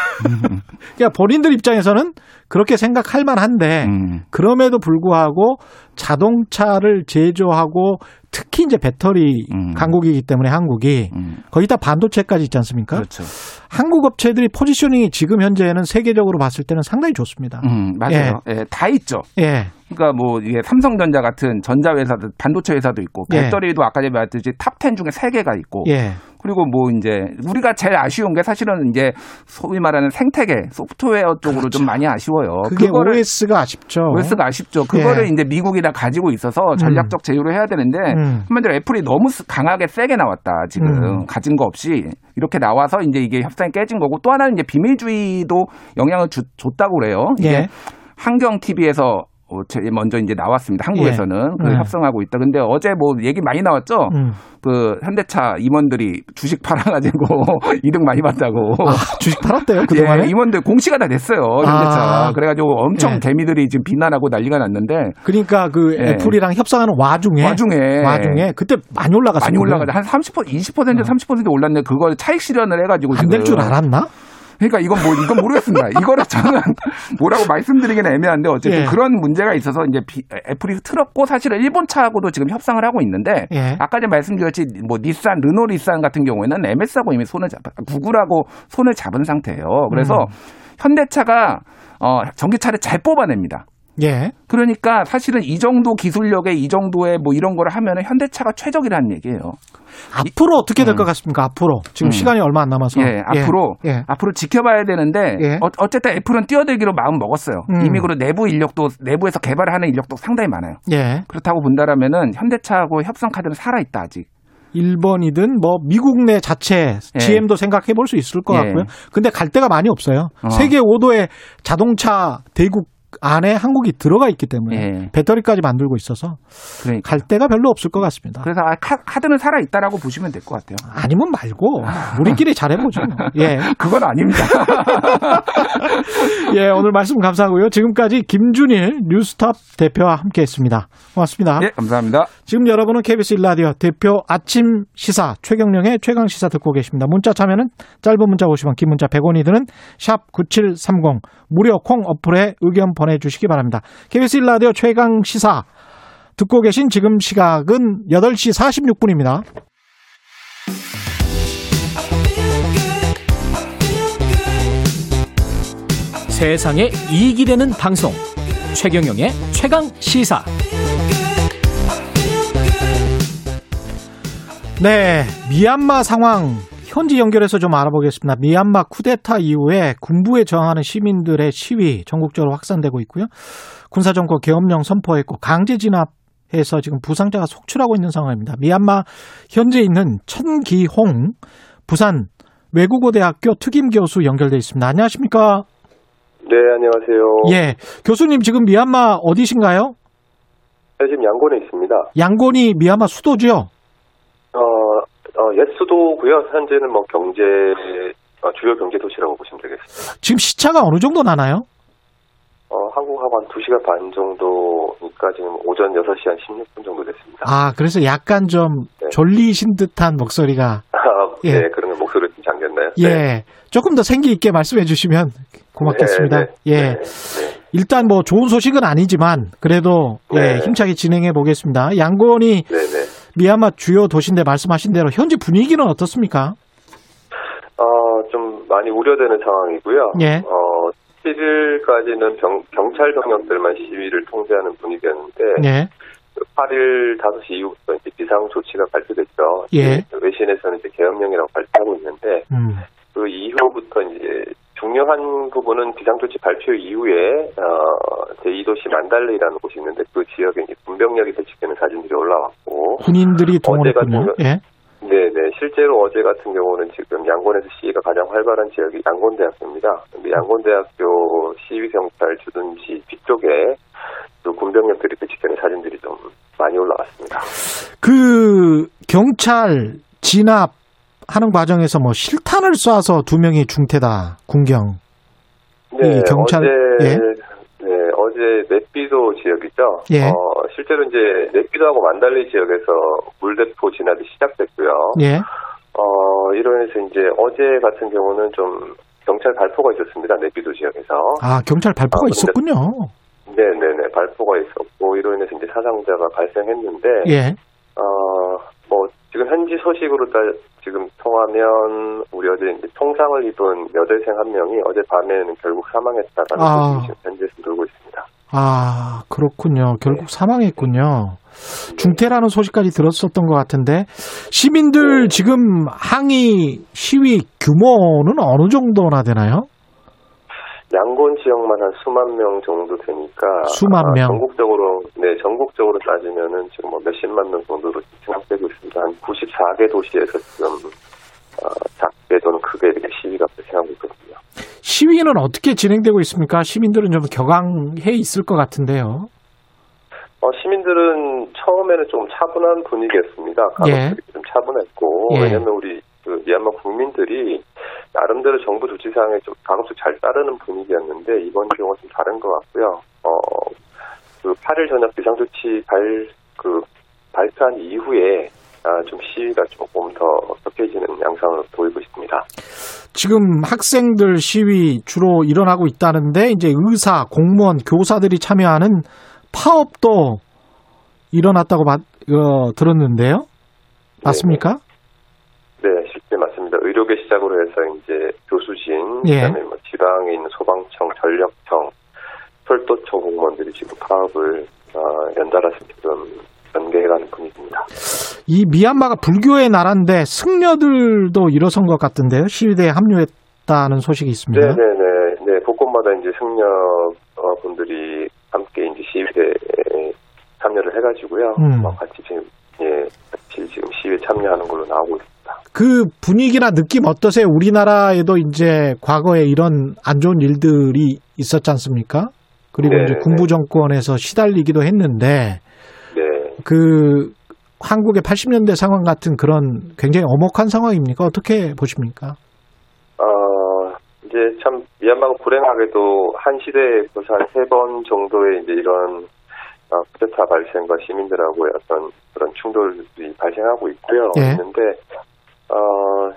그러니까 본인들 입장에서는 그렇게 생각할 만한데 음. 그럼에도 불구하고 자동차를 제조하고 특히 이제 배터리 음. 강국이기 때문에 한국이 음. 거기다 반도체까지 있지 않습니까? 그렇죠. 한국 업체들이 positioning이 지금 현재는 세계적으로 봤을 때는 상당히 좋습니다. 음, 맞아요. 예, 다 있죠. 예. 그러니까 뭐 이게 삼성전자 같은 전자 회사도 반도체 회사도 있고 예. 배터리도 아까 전에 말했듯이 top 10 중에 3개가 있고 예. 그리고 뭐 이제 우리가 제일 아쉬운 게 사실은 이제 소위 말하는 생태계 소프트웨어 쪽으로 좀 많이 아쉬워요. 그렇죠. 그게 그거를 OS가 아쉽죠. OS가 아쉽죠. 그거를 예. 이제 미국이랑 가지고 있어서 전략적 제휴를 해야 되는데 음. 한마디로 애플이 너무 스- 강하게 세게 나왔다. 지금 음. 가진 거 없이 이렇게 나와서 이제 이게 협상이 깨진 거고 또 하나는 이제 비밀주의도 영향을 주- 줬다고 그래요. 이게 예. 환경 TV에서 어, 제일 먼저 이제 나왔습니다. 한국에서는 그 네. 협상하고 있다. 근데 어제 뭐 얘기 많이 나왔죠. 음. 그 현대차 임원들이 주식 팔아가지고 <laughs> 이득 많이 봤다고. 아, 주식 팔았대요 그 동안에. <laughs> 예, 임원들 공시가 다 됐어요. 현대차. 아. 그래가지고 엄청 예. 개미들이 지금 비난하고 난리가 났는데 그러니까 그 예. 애플이랑 협상하는 와중에 와중에 와중에 그때 많이 올라갔어요. 많이 올라가자 한30% 20% 30% 올랐는데 그걸 차익 실현을 해가지고 안 될 줄 알았나? 그러니까 이건 뭐 이건 모르겠습니다. 이거를 저는 <laughs> 뭐라고 말씀드리기는 애매한데 어쨌든 예. 그런 문제가 있어서 이제 비- 애플이 틀었고 사실은 일본 차하고도 지금 협상을 하고 있는데 예. 아까 전에 말씀드렸지 뭐 닛산, 르노 닛산 같은 경우에는 MS하고 이미 손을 잡 구글하고 손을 잡은 상태예요. 그래서 음. 현대차가 어 전기차를 잘 뽑아냅니다. 예. 그러니까 사실은 이 정도 기술력에 이 정도의 뭐 이런 거를 하면은 현대차가 최적이라는 얘기예요. 앞으로 어떻게 될것 같습니까? 앞으로 지금 음. 시간이 얼마 안 남아서. 예, 앞으로 예. 앞으로 지켜봐야 되는데 예. 어, 어쨌든 애플은 뛰어들기로 마음 먹었어요. 음. 이미 그리고 내부 인력도 내부에서 개발하는 인력도 상당히 많아요. 예. 그렇다고 본다라면은 현대차하고 협상 카드는 살아 있다 아직. 일본이든 뭐 미국 내 자체 예. GM도 생각해 볼 수 있을 것 예. 같고요. 근데 갈 데가 많이 없어요. 어. 세계 5도의 자동차 대국 안에 한국이 들어가 있기 때문에 예. 배터리까지 만들고 있어서 그러니까. 갈 데가 별로 없을 것 같습니다. 그래서 아, 카, 카드는 살아 있다라고 보시면 될 것 같아요. 아니면 말고 <laughs> 우리끼리 잘해보죠. <laughs> 예. 그건 아닙니다. <laughs> 예, 오늘 말씀 감사하고요. 지금까지 김준일 뉴스탑 대표와 함께했습니다. 고맙습니다. 예, 감사합니다. 지금 여러분은 KBS 일라디오 대표 아침 시사 최경령의 최강 시사 듣고 계십니다. 문자 참여는 짧은 문자 50원, 긴 문자 100원이 드는 샵 9730 무료 콩 어플에 의견 보내주시기 바랍니다. KBS 일라디오 최강 시사 듣고 계신 지금 시각은 8시 46분입니다. 세상에 이익이 되는 방송 최경영의 최강 시사 네, 미얀마 상황 현지 연결해서 좀 알아보겠습니다. 미얀마 쿠데타 이후에 군부에 저항하는 시민들의 시위 전국적으로 확산되고 있고요. 군사정권 계엄령 선포했고 강제 진압해서 지금 부상자가 속출하고 있는 상황입니다. 미얀마 현재 있는 천기홍 부산 외국어대학교 특임 교수 연결돼 있습니다. 안녕하십니까? 네, 안녕하세요. 예, 교수님 지금 미얀마 어디신가요? 네, 지금 양곤에 있습니다. 양곤이 미얀마 수도죠? 어, 어, 옛 수도고요. 현재는 뭐 경제 어, 주요 경제 도시라고 보시면 되겠습니다. 지금 시차가 어느 정도 나나요? 어, 한국하고 한 2시간 반 정도니까 지금 오전 6시 한 16분 정도 됐습니다. 아, 그래서 약간 좀 네. 졸리신 듯한 목소리가 아, 예. 네, 그러면 목소리 좀 잠겼나요? 예. 네. 조금 더 생기 있게 말씀해 주시면 고맙겠습니다. 네, 네, 예. 네, 네. 일단 뭐 좋은 소식은 아니지만 그래도 예, 네. 힘차게 진행해 보겠습니다. 양곤이 네, 네. 미얀마 주요 도시인데 말씀하신 대로 현지 분위기는 어떻습니까? 어, 좀 많이 우려되는 상황이고요. 예. 어, 7일까지는 병, 경찰 병력들만 시위를 통제하는 분위기였는데 예. 8일 5시 이후부터 이제 비상 조치가 발표됐죠. 예. 외신에서는 이제 계엄령이라고 발표하고 있는데 음. 그 이후부터 이제 중요한 부분은 비상조치 발표 이후에 어, 제2도시 만달레이라는 곳이 있는데 그 지역에 이제 군병력이 배치되는 사진들이 올라왔고 군인들이 동원했군요. 예. 네네 실제로 어제 같은 경우는 지금 양곤에서 시위가 가장 활발한 지역이 양곤대학교입니다. 근데 양곤대학교 시위 경찰 주둔지 뒤쪽에 또 군병력들이 배치되는 사진들이 좀 많이 올라왔습니다. 그 경찰 진압 하는 과정에서 뭐 실탄을 쏴서 두 명이 중태다. 군경. 네, 이 경찰- 어제 예. 네, 어제 네피도 지역이죠. 예. 어, 실제로 이제 네피도하고 만달리 지역에서 물대포 진압이 시작됐고요. 예. 어, 인해서 이제 어제 같은 경우는 좀 경찰 발포가 있었습니다. 네피도 지역에서. 아, 경찰 발포가 아, 근데- 있었군요. 네, 네, 네. 발포가 있었고 이로 인해서 이제 사상자가 발생했는데 예. 어, 뭐 지금 현지 소식으로 따 지금 통하면 우리 어제 이제 통상을 입은 여대생 한 명이 어제 밤에는 결국 사망했다라는 아. 소식이 지금 현지에서 돌고 있습니다. 아, 그렇군요. 결국 네. 사망했군요. 중태라는 소식까지 들었었던 것 같은데 시민들 네. 지금 항의 시위 규모는 어느 정도나 되나요? 양곤 지역만 한 수만 명 정도 되니까 수만 아, 명. 전국적으로 네 전국적으로 따지면은 지금 뭐 몇십만 명 정도로 진압되고 있습니다. 한 94개 도시에서 지금 어, 작게 또는 크게 이렇게 시위가 발생하고 있거든요. 시위는 어떻게 진행되고 있습니까? 시민들은 좀 격앙해 있을 것 같은데요. 어, 시민들은 처음에는 좀 차분한 분위기였습니다. 예. 가족들이 좀 차분했고 예. 왜냐하면 우리 그 미얀마 국민들이 나름대로 정부 조치 사항에 좀 가급적 잘 따르는 분위기였는데 이번 경우는 좀 다른 것 같고요. 어, 그 8일 저녁 비상조치 발, 그, 발표한 이후에 아, 좀 시위가 조금 더 격해지는 양상을 보이고 있습니다. 지금 학생들 시위 주로 일어나고 있다는데 이제 의사, 공무원, 교사들이 참여하는 파업도 일어났다고 마- 어, 들었는데요. 맞습니까? 네. 의료계 시작으로 해서 이제 교수진, 예. 그다음에 뭐 지방에 있는 소방청, 전력청, 철도청 공무원들이 지금 파업을 어, 연달아서 지금 전개해가는 분위기입니다. 이 미얀마가 불교의 나라인데 승려들도 일어선 것 같은데요. 시위대에 합류했다는 소식이 있습니다. 네네네. 네, 곳곳마다 이제 승려 어, 분들이 함께 이제 시위대에 참여를 해가지고요. 음. 뭐 같이 지금 예, 같이 지금 시위에 참여하는 걸로 나오고 있습니다. 그 분위기나 느낌 어떠세요? 우리나라에도 이제 과거에 이런 안 좋은 일들이 있었지 않습니까? 그리고 네, 이제 네. 군부 정권에서 시달리기도 했는데 네. 그 한국의 80년대 상황 같은 그런 굉장히 엄혹한 상황입니까? 어떻게 보십니까? 어, 이제 참 미얀마가 불행하게도 한 시대에 벌써 한 세 번 정도의 이제 이런 어, 쿠데타 발생과 시민들하고의 어떤 그런 충돌이 발생하고 있고요. 예. 있는데 어,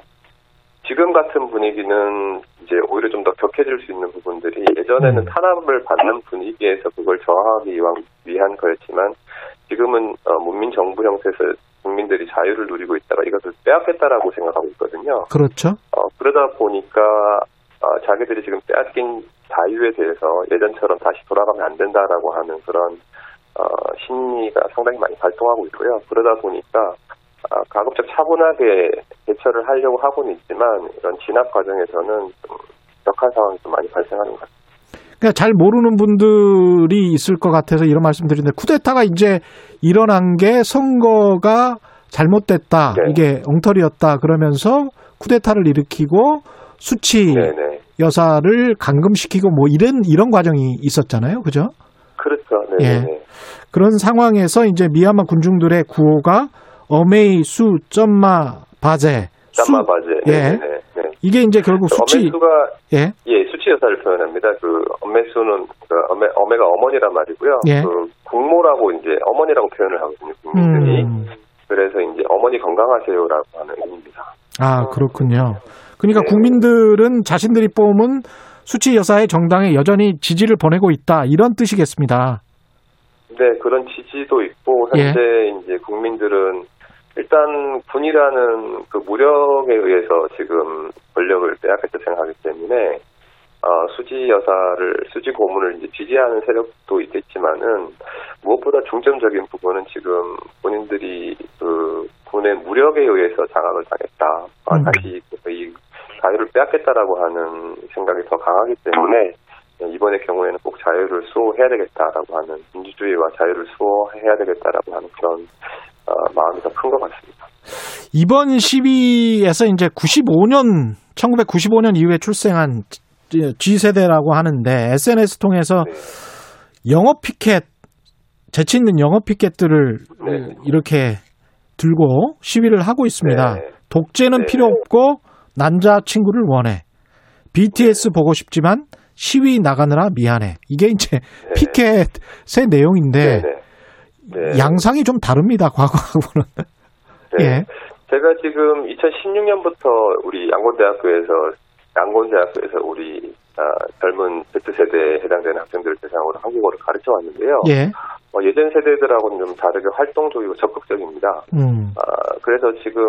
지금 같은 분위기는 이제 오히려 좀 더 격해질 수 있는 부분들이 예전에는 음. 탄압을 받는 분위기에서 그걸 저하기 위한, 위한 거였지만 지금은 어, 문민 정부 형태에서 국민들이 자유를 누리고 있다가 이것을 빼앗겠다라고 생각하고 있거든요. 그렇죠. 어, 그러다 보니까 어, 자기들이 지금 빼앗긴 자유에 대해서 예전처럼 다시 돌아가면 안 된다라고 하는 그런 어, 심리가 상당히 많이 발동하고 있고요. 그러다 보니까 아, 가급적 차분하게 대처를 하려고 하고는 있지만 이런 진압 과정에서는 좀 격한 상황이 좀 많이 발생하는 것 같습니다. 그러니까 잘 모르는 분들이 있을 것 같아서 이런 말씀드리는데 쿠데타가 이제 일어난 게 선거가 잘못됐다. 네. 이게 엉터리였다. 그러면서 쿠데타를 일으키고 수치 네 네. 여사를 감금시키고 뭐 이런 이런 과정이 있었잖아요. 그죠? 그렇죠. 예. 네네. 그런 상황에서 이제 미얀마 군중들의 구호가 어메이 수 점마 바제 수 짬마 바제. 예. 네네. 네. 이게 이제 결국 수치 어메수가 예. 예, 수치 여사를 표현합니다. 그 어메수는 그 어메 어메가 어머니란 말이고요. 예. 그 국모라고 이제 어머니라고 표현을 하거든요. 국민들이. 음. 그래서 이제 어머니 건강하세요라고 하는 의미입니다. 아, 그렇군요. 그러니까 네. 국민들은 자신들이 뽑은 수치 여사의 정당에 여전히 지지를 보내고 있다. 이런 뜻이겠습니다. 네, 그런 지지도 있고 예. 현재 이제 국민들은 일단 군이라는 그 무력에 의해서 지금 권력을 빼앗겠다 생각하기 때문에 어, 수지 여사를 수지 고문을 이제 지지하는 세력도 있겠지만은 무엇보다 중점적인 부분은 지금 본인들이 그 군의 무력에 의해서 장악을 당했다. 아, 음. 다시 이 자유를 빼앗겠다라고 하는 생각이 더 강하기 때문에 이번의 경우에는 꼭 자유를 수호해야 되겠다라고 하는 민주주의와 자유를 수호해야 되겠다라고 하는 그런 어, 마음이 더 큰 것 같습니다. 이번 시위에서 이제 95년 1995년 이후에 출생한 G세대라고 하는데 SNS 통해서 영업 피켓 재치 있는 영업 피켓들을 네. 이렇게 들고 시위를 하고 있습니다. 네. 독재는 네. 필요 없고 남자 친구를 원해. BTS 보고 싶지만 시위 나가느라 미안해. 이게 이제 네. 피켓의 내용인데 네. 네. 양상이 좀 다릅니다. 과거하고는. 네. 예. 제가 지금 2016년부터 우리 양곤대학교에서 양곤대학교에서 우리 아, 젊은 Z세대에 해당되는 학생들을 대상으로 한국어를 가르쳐 왔는데요. 예. 어, 예전 세대들하고는 좀 다르게 활동적이고 적극적입니다. 음. 아, 그래서 지금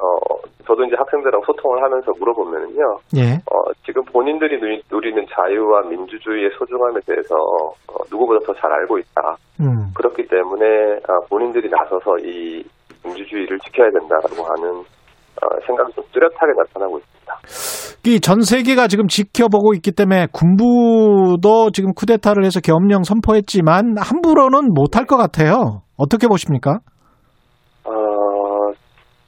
어, 저도 이제 학생들하고 소통을 하면서 물어보면은요. 예. 어, 지금 본인들이 누리, 누리는 자유와 민주주의의 소중함에 대해서 어, 누구보다 더 잘 알고 있다. 음. 그렇기 때문에 아, 본인들이 나서서 이 민주주의를 지켜야 된다라고 하는 어, 생각이 좀 뚜렷하게 나타나고 있습니다. 이 전 세계가 지금 지켜보고 있기 때문에 군부도 지금 쿠데타를 해서 계엄령 선포했지만 함부로는 못할 것 같아요. 어떻게 보십니까? 어,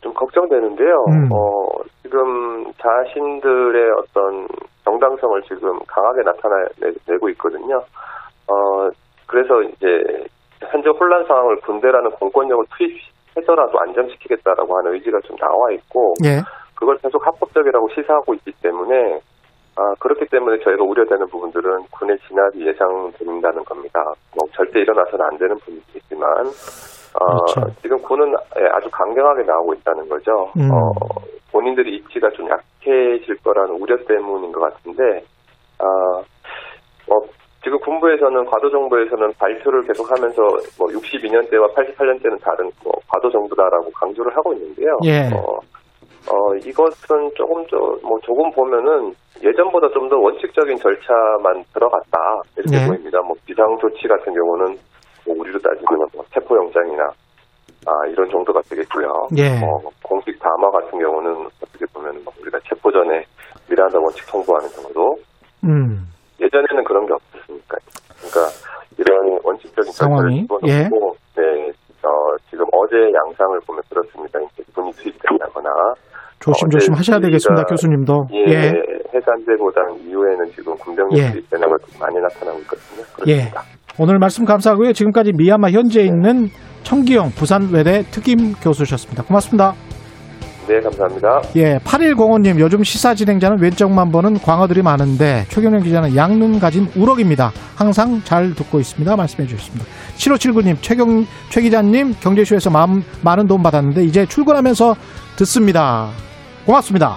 좀 걱정되는데요. 음. 어, 지금 자신들의 어떤 정당성을 지금 강하게 나타내고 있거든요. 어, 그래서 이제 현재 혼란 상황을 군대라는 공권력을 투입 해서라도 안정시키겠다라고 하는 의지가 좀 나와 있고 예. 그걸 계속 합법적이라고 시사하고 있기 때문에 아, 그렇기 때문에 저희가 우려되는 부분들은 군의 진압이 예상된다는 겁니다. 뭐 절대 일어나서는 안 되는 분위기지만 어, 그렇죠. 지금 군은 예, 아주 강경하게 나오고 있다는 거죠. 음. 어, 본인들의 입지가 좀 약해질 거라는 우려 때문인 것 같은데 아, 어, 지금 군부에서는 과도 정부에서는 발표를 계속하면서 뭐 62년 때와 88년 때는 다른 뭐 과도 정부다라고 강조를 하고 있는데요. 예. 어, 어, 이것은 조금 더, 뭐, 조금 보면은 예전보다 좀 더 원칙적인 절차만 들어갔다. 이렇게 네. 보입니다. 뭐, 비상 조치 같은 경우는, 뭐, 우리로 따지면 뭐, 체포 영장이나, 아, 이런 정도가 되겠고요. 예. 뭐, 공식 담화 같은 경우는 어떻게 보면, 뭐 우리가 체포 전에 미란다 원칙 통보하는 정도. 음. 예전에는 그런 게 없 었으니까. 그러니까, 이런 원칙적인 상황이? 예. 네, 어, 지금 어제 양상을 보면 그렇습니다. 이제 군이 투입된다거나, 조심조심 어제 하셔야 되겠습니다, 교수님도. 예, 예. 해산되보단 이후에는 지금 군병력 예. 투입 변화가 좀 많이 나타나고 있거든요. 예. 그렇습니다. 오늘 말씀 감사하고요. 지금까지 미얀마 현지에 있는 청기영 부산외대 특임 교수셨습니다. 고맙습니다. 네, 감사합니다. 예, 8105님, 요즘 시사 진행자는 왼쪽만 보는 광어들이 많은데, 최경련 기자는 양눈 가진 우럭입니다. 항상 잘 듣고 있습니다. 말씀해 주셨습니다. 7579님, 최경, 최 기자님, 경제쇼에서 마음, 많은 도움 받았는데, 이제 출근하면서 듣습니다. 고맙습니다.